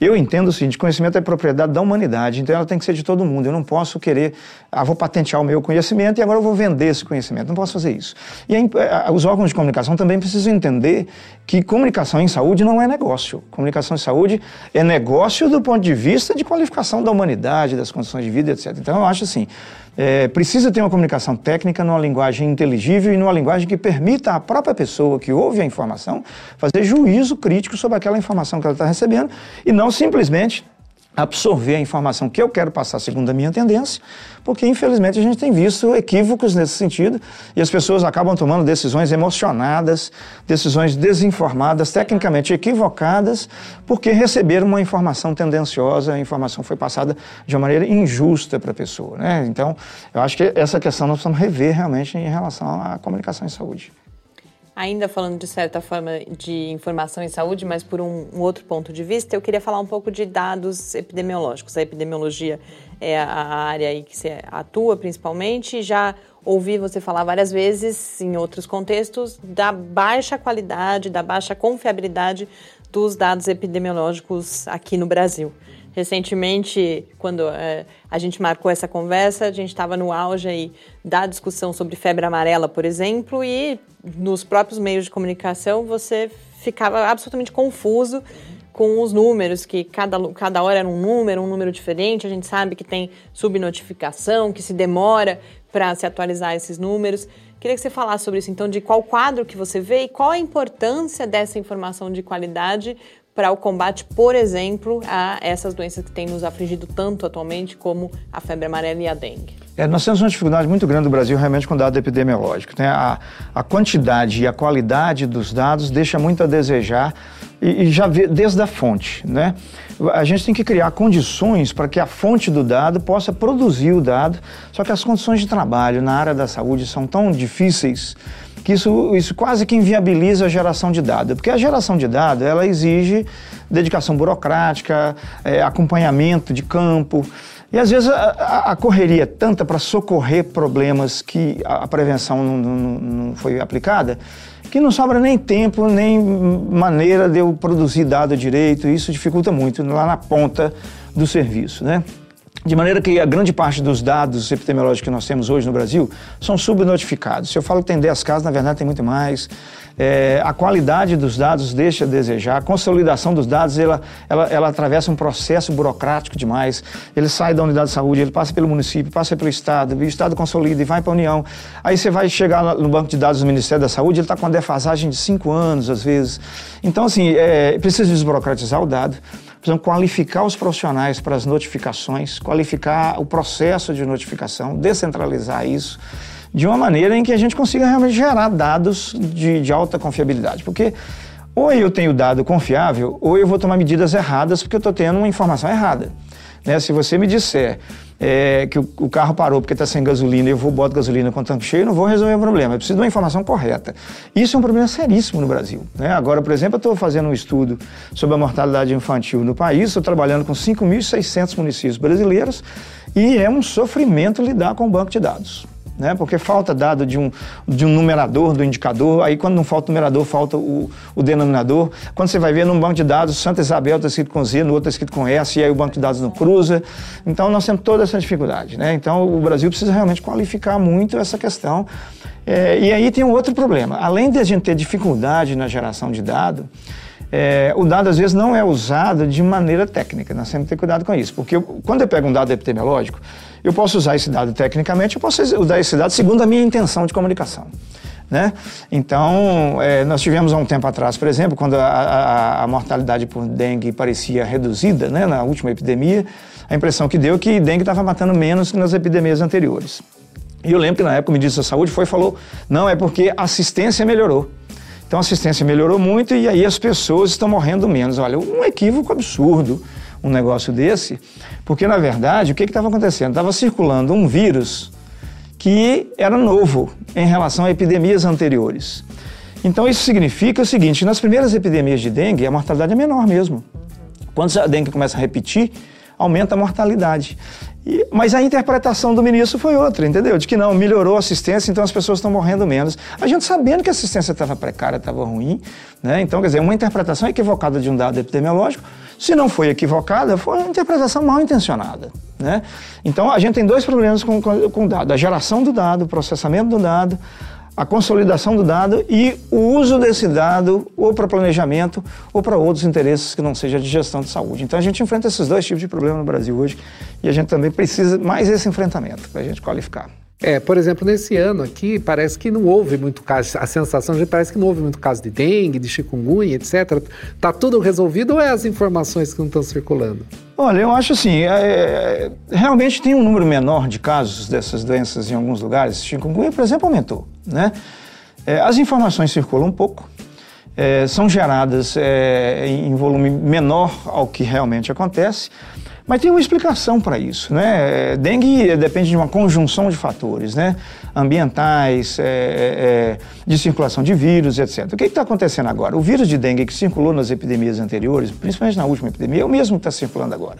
S4: Eu entendo o seguinte: conhecimento é propriedade da humanidade, então ela tem que ser de todo mundo. Eu não posso querer, ah, vou patentear o meu conhecimento e agora eu vou vender esse conhecimento. Não posso fazer isso. E a, a, os órgãos de comunicação também precisam entender que comunicação em saúde não é negócio. Comunicação em saúde é negócio do ponto de vista de qualificação da humanidade, das condições de vida, etc. Então eu acho assim. É, precisa ter uma comunicação técnica numa linguagem inteligível e numa linguagem que permita à própria pessoa que ouve a informação fazer juízo crítico sobre aquela informação que ela está recebendo e não simplesmente absorver a informação que eu quero passar segundo a minha tendência, porque infelizmente a gente tem visto equívocos nesse sentido e as pessoas acabam tomando decisões emocionadas, decisões desinformadas, tecnicamente equivocadas, porque receberam uma informação tendenciosa, a informação foi passada de uma maneira injusta para a pessoa. Né? Então, eu acho que essa questão nós precisamos rever realmente em relação à comunicação em saúde.
S1: Ainda falando de certa forma de informação em saúde, mas por um, um, outro ponto de vista, eu queria falar um pouco de dados epidemiológicos. A epidemiologia é a área aí que você atua principalmente. Já ouvi você falar várias vezes, em outros contextos, da baixa qualidade, da baixa confiabilidade dos dados epidemiológicos aqui no Brasil. Recentemente, quando é, a gente marcou essa conversa, a gente estava no auge aí da discussão sobre febre amarela, por exemplo, e nos próprios meios de comunicação você ficava absolutamente confuso com os números, que cada, cada hora era um número, um número diferente. A gente sabe que tem subnotificação, que se demora para se atualizar esses números. Queria que você falasse sobre isso, então, de qual quadro que você vê e qual a importância dessa informação de qualidade para o combate, por exemplo, a essas doenças que têm nos afligido tanto atualmente, como a febre amarela e a dengue?
S4: É, nós temos uma dificuldade muito grande no Brasil realmente com dado epidemiológico. Né? A, a quantidade e a qualidade dos dados deixa muito a desejar e, e já vê desde a fonte. Né? A gente tem que criar condições para que a fonte do dado possa produzir o dado, só que as condições de trabalho na área da saúde são tão difíceis que isso, isso quase que inviabiliza a geração de dados, porque a geração de dados ela exige dedicação burocrática, é, acompanhamento de campo. E às vezes a, a correria é tanta para socorrer problemas que a prevenção não, não, não foi aplicada, que não sobra nem tempo, nem maneira de eu produzir dado direito, e isso dificulta muito lá na ponta do serviço, né? De maneira que a grande parte dos dados epidemiológicos que nós temos hoje no Brasil são subnotificados. Se eu falo que tem 10 casos, na verdade tem muito mais. É, a qualidade dos dados deixa a desejar. A consolidação dos dados, ela, ela, ela atravessa um processo burocrático demais. Ele sai da unidade de saúde, ele passa pelo município, passa pelo Estado, o Estado consolida e vai para a União. Aí você vai chegar no banco de dados do Ministério da Saúde, ele está com uma defasagem de 5 anos, às vezes. Então, assim, é, precisa desburocratizar o dado precisam qualificar os profissionais para as notificações, qualificar o processo de notificação, descentralizar isso de uma maneira em que a gente consiga realmente gerar dados de, de alta confiabilidade. Porque ou eu tenho dado confiável, ou eu vou tomar medidas erradas porque eu estou tendo uma informação errada. Né? Se você me disser é, que o, o, carro parou porque está sem gasolina e eu vou botar gasolina com o tanque cheio, não vou resolver o problema. Eu preciso de uma informação correta. Isso é um problema seríssimo no Brasil. Né? Agora, por exemplo, eu estou fazendo um estudo sobre a mortalidade infantil no país, estou trabalhando com 5.600 municípios brasileiros e é um sofrimento lidar com o banco de dados né? Porque falta dado de um, de um numerador do indicador, aí quando não falta o numerador, falta o, o denominador. Quando você vai ver num banco de dados, Santa Isabel está escrito com Z, no outro está escrito com S, e aí o banco de dados não cruza. Então nós temos toda essa dificuldade, né? Então o Brasil precisa realmente qualificar muito essa questão. É, e aí tem um outro problema. Além de a gente ter dificuldade na geração de dado, é, o dado às vezes não é usado de maneira técnica. Nós temos que ter cuidado com isso. Porque eu, quando eu pego um dado epidemiológico, eu posso usar esse dado tecnicamente, eu posso usar esse dado segundo a minha intenção de comunicação. Né? Então, é, nós tivemos há um tempo atrás, por exemplo, quando a, a, a mortalidade por dengue parecia reduzida né, na última epidemia, a impressão que deu é que dengue estava matando menos que nas epidemias anteriores. E eu lembro que na época o ministro da Saúde foi e falou: não, é porque a assistência melhorou. Então a assistência melhorou muito e aí as pessoas estão morrendo menos. Olha, um equívoco absurdo um negócio desse, porque na verdade o que estava acontecendo? Estava circulando um vírus que era novo em relação a epidemias anteriores. Então isso significa o seguinte: nas primeiras epidemias de dengue a mortalidade é menor mesmo. Quando a dengue começa a repetir, aumenta a mortalidade. E, mas a interpretação do ministro foi outra, entendeu? De que não, melhorou a assistência, então as pessoas estão morrendo menos. A gente sabendo que a assistência estava precária, estava ruim, né? Então, quer dizer, uma interpretação equivocada de um dado epidemiológico se não foi equivocada, foi uma interpretação mal intencionada. Né? Então, a gente tem dois problemas com, com, o dado: a geração do dado, o processamento do dado, a consolidação do dado e o uso desse dado ou para planejamento ou para outros interesses que não seja de gestão de saúde. Então a gente enfrenta esses dois tipos de problema no Brasil hoje e a gente também precisa mais esse enfrentamento para a gente qualificar.
S3: É, por exemplo, nesse ano aqui, parece que não houve muito caso, a sensação de parece que não houve muito caso de dengue, de chikungunya, etc. Tá tudo resolvido ou é as informações que não estão circulando?
S4: Olha, eu acho assim, é, é, realmente tem um número menor de casos dessas doenças em alguns lugares. Chikungunya, por exemplo, aumentou, né? É, as informações circulam um pouco, é, são geradas é, em volume menor ao que realmente acontece, mas tem uma explicação para isso, né? Dengue depende de uma conjunção de fatores, né? Ambientais, é, é, é de circulação de vírus, etc. O que está acontecendo agora? O vírus de dengue que circulou nas epidemias anteriores, principalmente na última epidemia, é o mesmo que está circulando agora.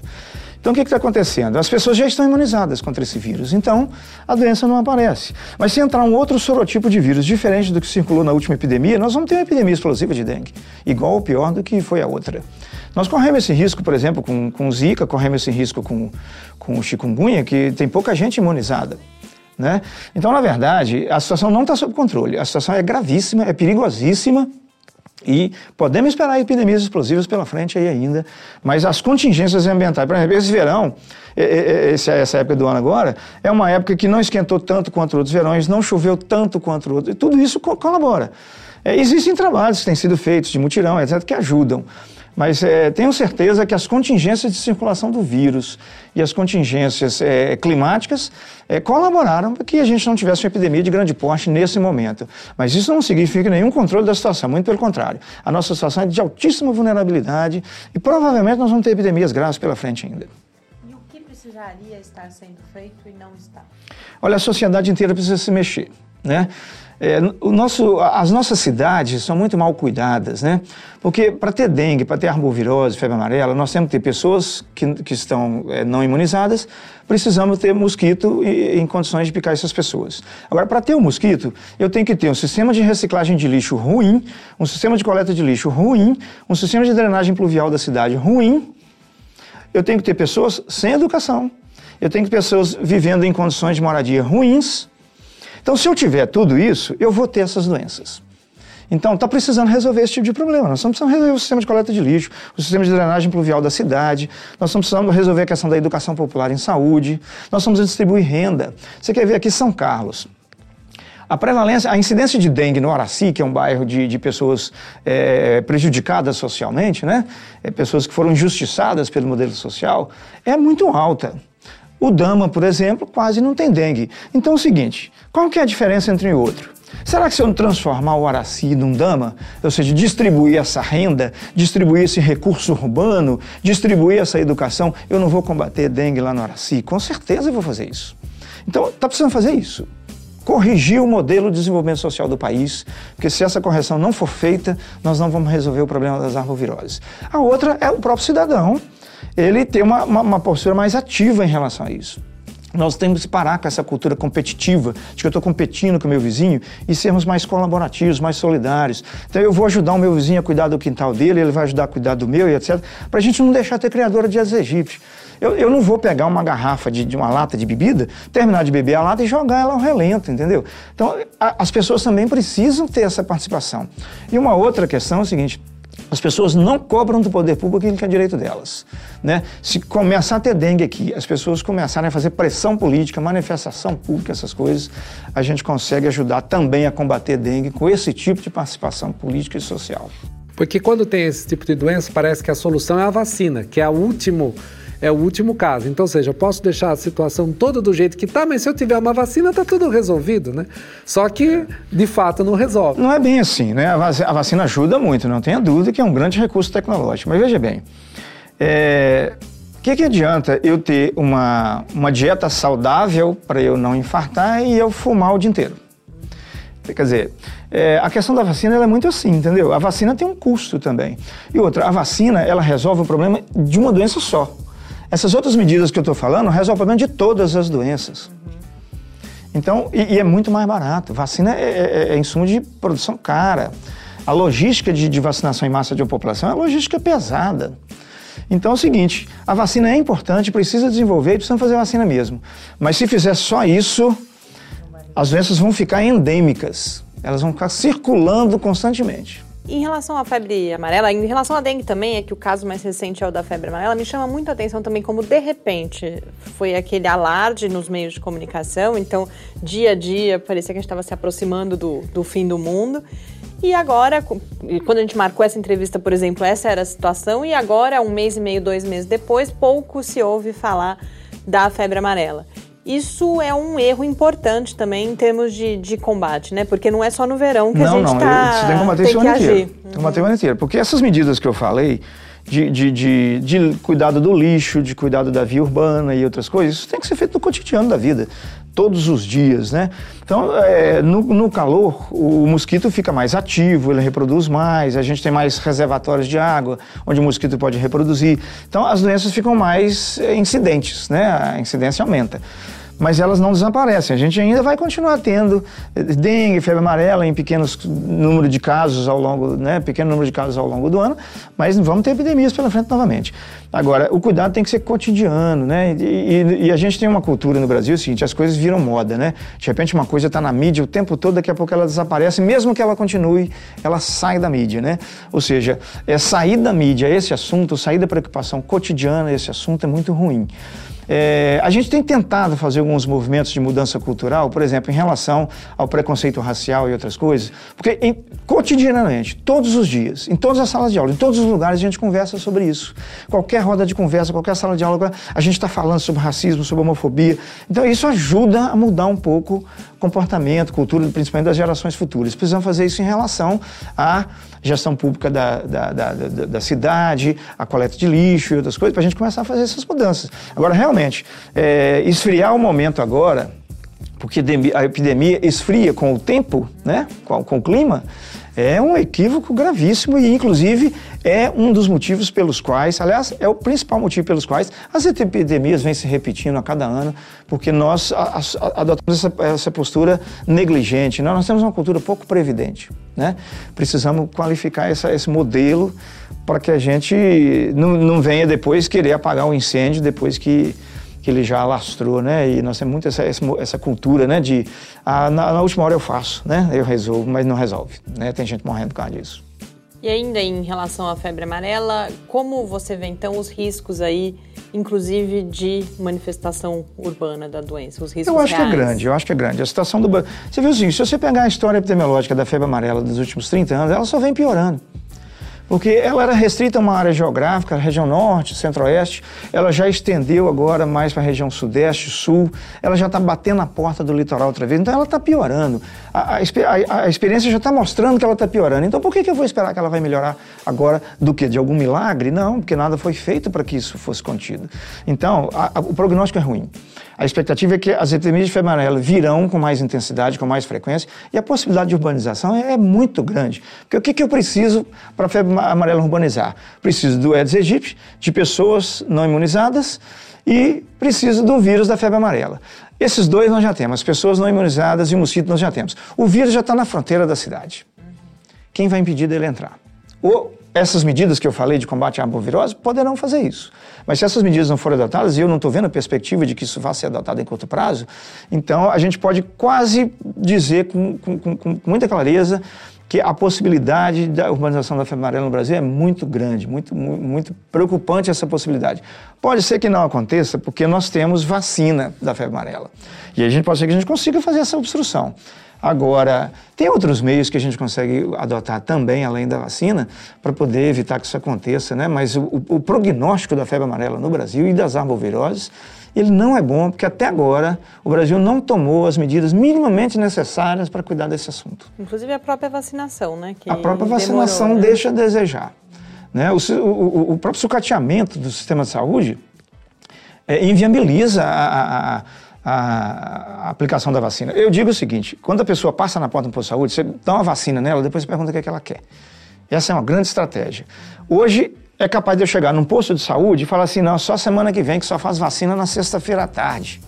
S4: Então, o que está acontecendo? As pessoas já estão imunizadas contra esse vírus, então a doença não aparece. Mas se entrar um outro sorotipo de vírus diferente do que circulou na última epidemia, nós vamos ter uma epidemia explosiva de dengue, igual ou pior do que foi a outra. Nós corremos esse risco, por exemplo, com, com Zika, corremos esse risco com, com chikungunya, que tem pouca gente imunizada. Né? Então, na verdade, a situação não está sob controle. A situação é gravíssima, é perigosíssima e podemos esperar epidemias explosivas pela frente aí ainda, mas as contingências ambientais, por exemplo, esse verão, essa época do ano agora, é uma época que não esquentou tanto quanto outros verões, não choveu tanto quanto outros, e tudo isso colabora. É, existem trabalhos que têm sido feitos de mutirão, etc., que ajudam. Mas é, tenho certeza que as contingências de circulação do vírus e as contingências é, climáticas é, colaboraram para que a gente não tivesse uma epidemia de grande porte nesse momento. Mas isso não significa nenhum controle da situação, muito pelo contrário. A nossa situação é de altíssima vulnerabilidade e provavelmente nós vamos ter epidemias graves pela frente ainda.
S1: E o que precisaria estar sendo feito e não está?
S4: Olha, a sociedade inteira precisa se mexer. né? É, o nosso, as nossas cidades são muito mal cuidadas, né? Porque para ter dengue, para ter arbovirose, febre amarela, nós temos que ter pessoas que, que estão é, não imunizadas, precisamos ter mosquito em, em condições de picar essas pessoas. Agora, para ter o um mosquito, eu tenho que ter um sistema de reciclagem de lixo ruim, um sistema de coleta de lixo ruim, um sistema de drenagem pluvial da cidade ruim. Eu tenho que ter pessoas sem educação. Eu tenho que ter pessoas vivendo em condições de moradia ruins então, se eu tiver tudo isso, eu vou ter essas doenças. Então, está precisando resolver esse tipo de problema. Nós estamos precisando resolver o sistema de coleta de lixo, o sistema de drenagem pluvial da cidade, nós estamos precisando resolver a questão da educação popular em saúde, nós vamos distribuir renda. Você quer ver aqui São Carlos. A prevalência, a incidência de dengue no Araci, que é um bairro de, de pessoas é, prejudicadas socialmente, né? É, pessoas que foram injustiçadas pelo modelo social, é muito alta. O Dama, por exemplo, quase não tem dengue. Então é o seguinte, qual que é a diferença entre um e outro? Será que se eu transformar o Araci num Dama, ou seja, distribuir essa renda, distribuir esse recurso urbano, distribuir essa educação, eu não vou combater dengue lá no Araci? Com certeza eu vou fazer isso. Então, está precisando fazer isso. Corrigir o modelo de desenvolvimento social do país, porque se essa correção não for feita, nós não vamos resolver o problema das arboviroses. A outra é o próprio cidadão ele tem uma, uma, uma postura mais ativa em relação a isso. Nós temos que parar com essa cultura competitiva, de que eu estou competindo com o meu vizinho, e sermos mais colaborativos, mais solidários. Então eu vou ajudar o meu vizinho a cuidar do quintal dele, ele vai ajudar a cuidar do meu e etc. Para a gente não deixar ter criadora de egípcios. Eu, eu, não vou pegar uma garrafa de, de, uma lata de bebida, terminar de beber a lata e jogar ela ao relento, entendeu? Então a, as pessoas também precisam ter essa participação. E uma outra questão é o seguinte: as pessoas não cobram do poder público aquilo que é direito delas. Né? Se começar a ter dengue aqui, as pessoas começarem a fazer pressão política, manifestação pública, essas coisas, a gente consegue ajudar também a combater dengue com esse tipo de participação política e social.
S3: Porque quando tem esse tipo de doença, parece que a solução é a vacina, que é o último é o último caso. Então, ou seja, eu posso deixar a situação toda do jeito que está, mas se eu tiver uma vacina, está tudo resolvido, né? Só que, de fato, não resolve.
S4: Não é bem assim, né? A vacina ajuda muito, não tenha dúvida que é um grande recurso tecnológico. Mas veja bem, é... o que, que adianta eu ter uma, uma dieta saudável para eu não infartar e eu fumar o dia inteiro? Quer dizer, é, a questão da vacina é muito assim, entendeu? A vacina tem um custo também. E outra, a vacina ela resolve o problema de uma doença só. Essas outras medidas que eu estou falando resolvem o problema de todas as doenças. Então, e, e, é muito mais barato. Vacina é, é, é, insumo de produção cara. A logística de, de vacinação em massa de uma população é uma logística pesada. Então é o seguinte, a vacina é importante, precisa desenvolver e precisa fazer vacina mesmo. Mas se fizer só isso, as doenças vão ficar endêmicas. Elas vão ficar circulando constantemente.
S1: Em relação à febre amarela, em relação à dengue também, é que o caso mais recente é o da febre amarela, me chama muito a atenção também como, de repente, foi aquele alarde nos meios de comunicação, então, dia a dia, parecia que a gente estava se aproximando do, do fim do mundo. E agora, quando a gente marcou essa entrevista, por exemplo, essa era a situação, e agora, um mês e meio, dois meses depois, pouco se ouve falar da febre amarela. Isso é um erro importante também em termos de, de combate, né? Porque não é só no verão que não, a gente está. Você tem que combater isso o ano inteiro.
S4: Tem que combater o ano inteiro. Porque essas medidas que eu falei, de, de, de, de, cuidado do lixo, de cuidado da via urbana e outras coisas, isso tem que ser feito no cotidiano da vida, todos os dias, né? Então, é, no, no, calor, o mosquito fica mais ativo, ele reproduz mais, a gente tem mais reservatórios de água, onde o mosquito pode reproduzir. Então, as doenças ficam mais é, incidentes, né? A incidência aumenta mas elas não desaparecem. A gente ainda vai continuar tendo dengue, febre amarela em pequenos número de casos ao longo, né, pequeno número de casos ao longo do ano, mas vamos ter epidemias pela frente novamente. Agora, o cuidado tem que ser cotidiano, né? E, e, e a gente tem uma cultura no Brasil, é o seguinte, as coisas viram moda, né? De repente uma coisa está na mídia o tempo todo, daqui a pouco ela desaparece, mesmo que ela continue, ela sai da mídia, né? Ou seja, é sair da mídia esse assunto, sair da preocupação cotidiana esse assunto é muito ruim. É, a gente tem tentado fazer alguns movimentos de mudança cultural, por exemplo, em relação ao preconceito racial e outras coisas, porque em, cotidianamente, todos os dias, em todas as salas de aula, em todos os lugares, a gente conversa sobre isso. Qualquer roda de conversa, qualquer sala de aula, a gente está falando sobre racismo, sobre homofobia. Então, isso ajuda a mudar um pouco comportamento, cultura, principalmente das gerações futuras. Precisamos fazer isso em relação à gestão pública da, da, da, da, da cidade, a coleta de lixo e outras coisas, para a gente começar a fazer essas mudanças. Agora, realmente, é, esfriar o momento agora porque a epidemia esfria com o tempo, né? com, com o clima, é um equívoco gravíssimo e, inclusive, é um dos motivos pelos quais, aliás, é o principal motivo pelos quais as epidemias vêm se repetindo a cada ano, porque nós adotamos essa, essa postura negligente. Nós, nós, temos uma cultura pouco previdente. Né? Precisamos qualificar essa, esse modelo para que a gente não, não venha depois querer apagar o incêndio depois que que ele já alastrou, né? E nós temos muito essa, essa cultura, né? De ah, na, na, última hora eu faço, né? Eu resolvo, mas não resolve, né? Tem gente morrendo por causa disso.
S1: E ainda em relação à febre amarela, como você vê então os riscos aí, inclusive de manifestação urbana da doença, os riscos
S4: Eu acho
S1: reais?
S4: que é grande, eu acho que é grande. A situação do... Você viu assim, se você pegar a história epidemiológica da febre amarela dos últimos 30 anos, ela só vem piorando porque ela era restrita a uma área geográfica, a região norte, centro-oeste, ela já estendeu agora mais para a região sudeste, sul, ela já está batendo na porta do litoral outra vez, então ela está piorando. A, a, a, a, experiência já está mostrando que ela está piorando, então por que, que eu vou esperar que ela vai melhorar agora do que? De algum milagre? Não, porque nada foi feito para que isso fosse contido. Então, o prognóstico é ruim. A expectativa é que as epidemias de febre amarela virão com mais intensidade, com mais frequência, e a possibilidade de urbanização é, muito grande. Porque o que, que eu preciso para a febre amarela urbanizar? Preciso do Aedes aegypti, de pessoas não imunizadas, e preciso do vírus da febre amarela. Esses dois nós já temos, as pessoas não imunizadas e o mosquito nós já temos. O vírus já está na fronteira da cidade. Quem vai impedir dele entrar? Ou essas medidas que eu falei de combate à arbovirose poderão fazer isso. Mas se essas medidas não forem adotadas, e eu não estou vendo a perspectiva de que isso vá ser adotado em curto prazo, então a gente pode quase dizer com, com, com, com muita clareza que a possibilidade da urbanização da febre amarela no Brasil é muito grande, muito, muito preocupante essa possibilidade. Pode ser que não aconteça porque nós temos vacina da febre amarela. E a gente pode ser que a gente consiga fazer essa obstrução. Agora, tem outros meios que a gente consegue adotar também, além da vacina, para poder evitar que isso aconteça, né? Mas o, o, prognóstico da febre amarela no Brasil e das arboviroses, ele não é bom, porque até agora o Brasil não tomou as medidas minimamente necessárias para cuidar desse assunto.
S1: Inclusive a própria vacinação, né?
S4: a própria vacinação demorou, né? deixa a desejar. Né? O, o, o, próprio sucateamento do sistema de saúde é, inviabiliza a, a a aplicação da vacina. Eu digo o seguinte: quando a pessoa passa na porta do posto de saúde, você dá uma vacina nela, depois você pergunta o que, é que ela quer. Essa é uma grande estratégia. Hoje é capaz de eu chegar num posto de saúde e falar assim: não, só semana que vem que só faz vacina na sexta-feira à tarde.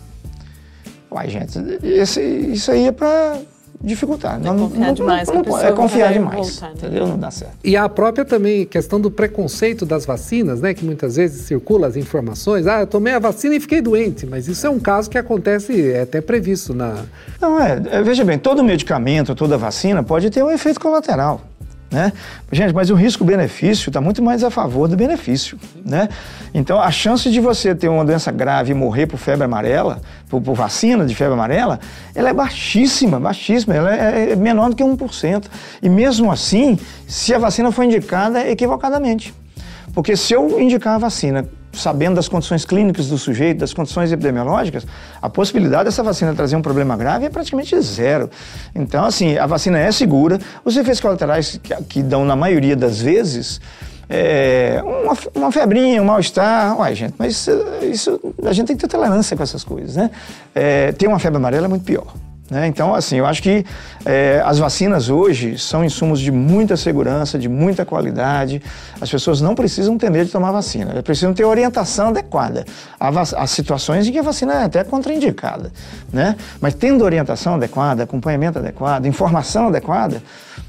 S4: Uai, gente, esse, isso aí é para dificultar.
S1: É não, confiar não, demais. Não,
S4: não, é confiar demais. Voltar, né? Entendeu? Não dá certo.
S3: E a própria também questão do preconceito das vacinas, né? Que muitas vezes circula as informações. Ah, eu tomei a vacina e fiquei doente. Mas isso é um caso que acontece, é até previsto na.
S4: Não, é, é veja bem, todo medicamento, toda vacina pode ter um efeito colateral. Né? Gente, mas o risco-benefício está muito mais a favor do benefício. Né? Então, a chance de você ter uma doença grave e morrer por febre amarela, por, por vacina de febre amarela, ela é baixíssima, baixíssima, ela é, é menor do que 1%. E mesmo assim, se a vacina for indicada equivocadamente. Porque se eu indicar a vacina sabendo das condições clínicas do sujeito, das condições epidemiológicas, a possibilidade dessa vacina trazer um problema grave é praticamente zero. Então, assim, a vacina é segura, os efeitos colaterais que, que dão na maioria das vezes é, uma, uma, febrinha, um mal-estar. Uai, gente, mas isso, a gente tem que ter tolerância com essas coisas, né? É, ter uma febre amarela é muito pior. Né? Então, assim, eu acho que é, as vacinas hoje são insumos de muita segurança, de muita qualidade. As pessoas não precisam ter medo de tomar vacina, elas precisam ter orientação adequada. Há, situações em que a vacina é até contraindicada, né? mas tendo orientação adequada, acompanhamento adequado, informação adequada,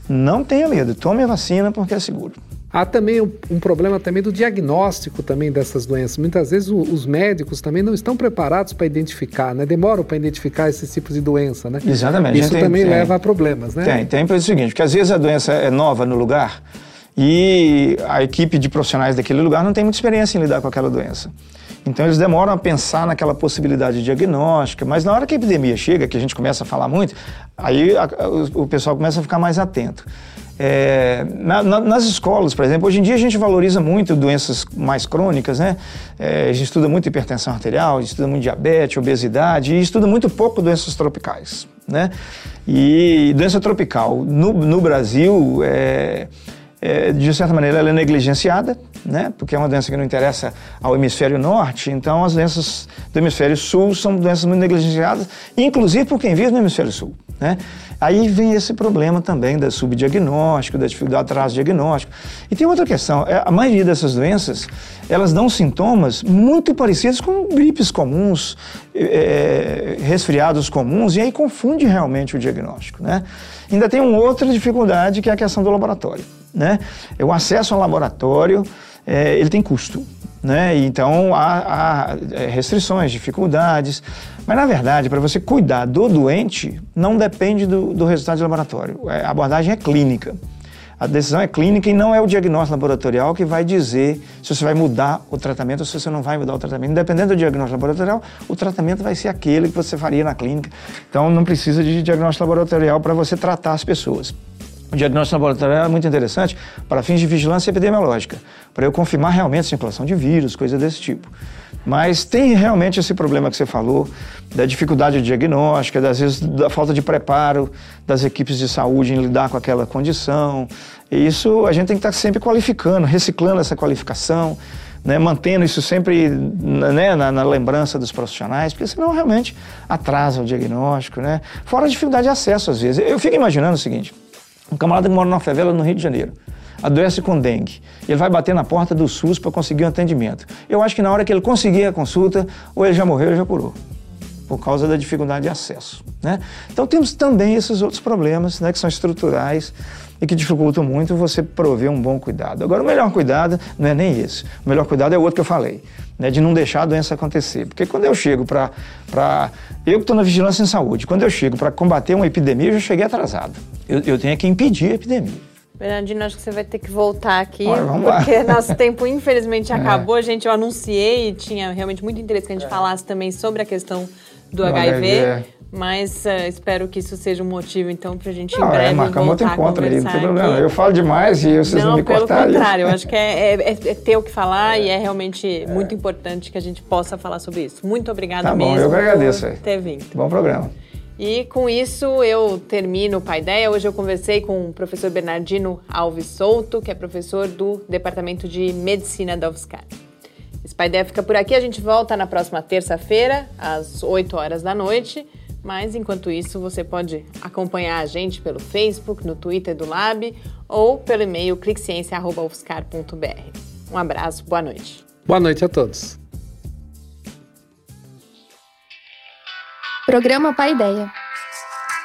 S4: não tenha medo, tome a vacina porque é seguro.
S3: Há também um, um, problema também do diagnóstico também dessas doenças. Muitas vezes o, os médicos também não estão preparados para identificar, né? Demoram para identificar esses tipos de doença, né?
S4: Exatamente.
S3: Isso
S4: tem,
S3: também tem, leva a problemas, né?
S4: Tem, tem pelo seguinte, porque às vezes a doença é nova no lugar e a equipe de profissionais daquele lugar não tem muita experiência em lidar com aquela doença. Então eles demoram a pensar naquela possibilidade diagnóstica, mas na hora que a epidemia chega, que a gente começa a falar muito, aí a, o, o pessoal começa a ficar mais atento. É, na, na, nas escolas, por exemplo, hoje em dia a gente valoriza muito doenças mais crônicas, né? É, a gente estuda muito hipertensão arterial, estuda muito diabetes, obesidade e estuda muito pouco doenças tropicais, né? E doença tropical no, no Brasil, é, é, de certa maneira, ela é negligenciada, né? Porque é uma doença que não interessa ao hemisfério norte, então as doenças do hemisfério sul são doenças muito negligenciadas, inclusive por quem vive no hemisfério sul, né? Aí vem esse problema também da subdiagnóstico, da dificuldade de traço diagnóstico. E tem outra questão, é, a maioria dessas doenças, elas dão sintomas muito parecidos com gripes comuns, é, resfriados comuns, e aí confunde realmente o diagnóstico, né? Ainda tem uma outra dificuldade que é a questão do laboratório, né? O acesso ao laboratório, é, ele tem custo. Né? Então há, há, é, restrições, dificuldades. Mas na verdade, para você cuidar do doente, não depende do, do resultado de laboratório. É, a abordagem é clínica. A decisão é clínica e não é o diagnóstico laboratorial que vai dizer se você vai mudar o tratamento ou se você não vai mudar o tratamento. Independente do diagnóstico laboratorial, o tratamento vai ser aquele que você faria na clínica. Então não precisa de diagnóstico laboratorial para você tratar as pessoas. O diagnóstico laboratorial é muito interessante para fins de vigilância epidemiológica, para eu confirmar realmente a circulação de vírus, coisa desse tipo. Mas tem realmente esse problema que você falou, da dificuldade diagnóstica, das vezes da falta de preparo das equipes de saúde em lidar com aquela condição. E isso a gente tem que estar sempre qualificando, reciclando essa qualificação, né, mantendo isso sempre né, na, na, lembrança dos profissionais, porque senão realmente atrasa o diagnóstico. Né? Fora a dificuldade de acesso, às vezes. Eu fico imaginando o seguinte: um camarada que mora numa favela no Rio de Janeiro, adoece com dengue. Ele vai bater na porta do SUS para conseguir um atendimento. Eu acho que na hora que ele conseguir a consulta, ou ele já morreu ou já curou, por causa da dificuldade de acesso. Né? Então temos também esses outros problemas né, que são estruturais e que dificultam muito você prover um bom cuidado. Agora, o melhor cuidado não é nem esse. O melhor cuidado é o outro que eu falei, né, de não deixar a doença acontecer. Porque quando eu chego para. Eu que estou na vigilância em saúde, quando eu chego para combater uma epidemia, eu já cheguei atrasado. Eu, eu tenho que impedir a epidemia.
S1: Bernardino, acho que você vai ter que voltar aqui, Olha, porque lá. nosso tempo infelizmente é. acabou. A gente, eu anunciei, tinha realmente muito interesse que a gente é. falasse também sobre a questão do, do HIV. HIV. Mas uh, espero que isso seja um motivo, então, para a gente não, em breve é, marcar
S4: outro encontro aí, não tem problema. Eu falo demais e vocês não, não me cortarem.
S1: Pelo contrário, eu acho que é, é, é, ter o que falar é. e é realmente muito importante que a gente possa falar sobre isso. Muito obrigada
S4: tá
S1: mesmo
S4: bom, eu agradeço,
S1: por ter vindo.
S4: Bom programa.
S1: E com isso eu termino o Paideia. Hoje eu conversei com o professor Bernardino Alves Souto, que é professor do Departamento de Medicina da UFSCar. Esse Paideia fica por aqui, a gente volta na próxima terça-feira, às 8 horas da noite. Mas enquanto isso, você pode acompanhar a gente pelo Facebook, no Twitter do Lab ou pelo e-mail cliqueciência.ufscar.br. Um abraço, boa noite.
S3: Boa noite a todos.
S2: Programa Pai Ideia.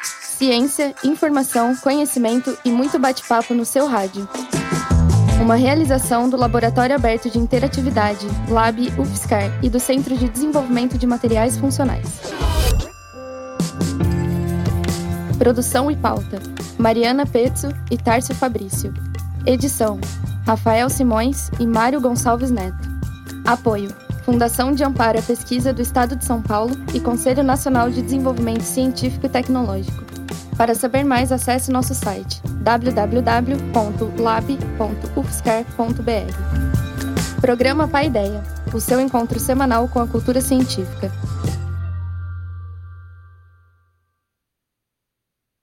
S2: Ciência, informação, conhecimento e muito bate-papo no seu rádio. Uma realização do Laboratório Aberto de Interatividade, Lab UFSCar e do Centro de Desenvolvimento de Materiais Funcionais. Produção e pauta: Mariana Pezzo e Tárcio Fabrício. Edição: Rafael Simões e Mário Gonçalves Neto. Apoio: Fundação de Amparo à Pesquisa do Estado de São Paulo e Conselho Nacional de Desenvolvimento Científico e Tecnológico. Para saber mais, acesse nosso site www.lab.ufscar.br. Programa Pai Ideia, o seu encontro semanal com a cultura científica.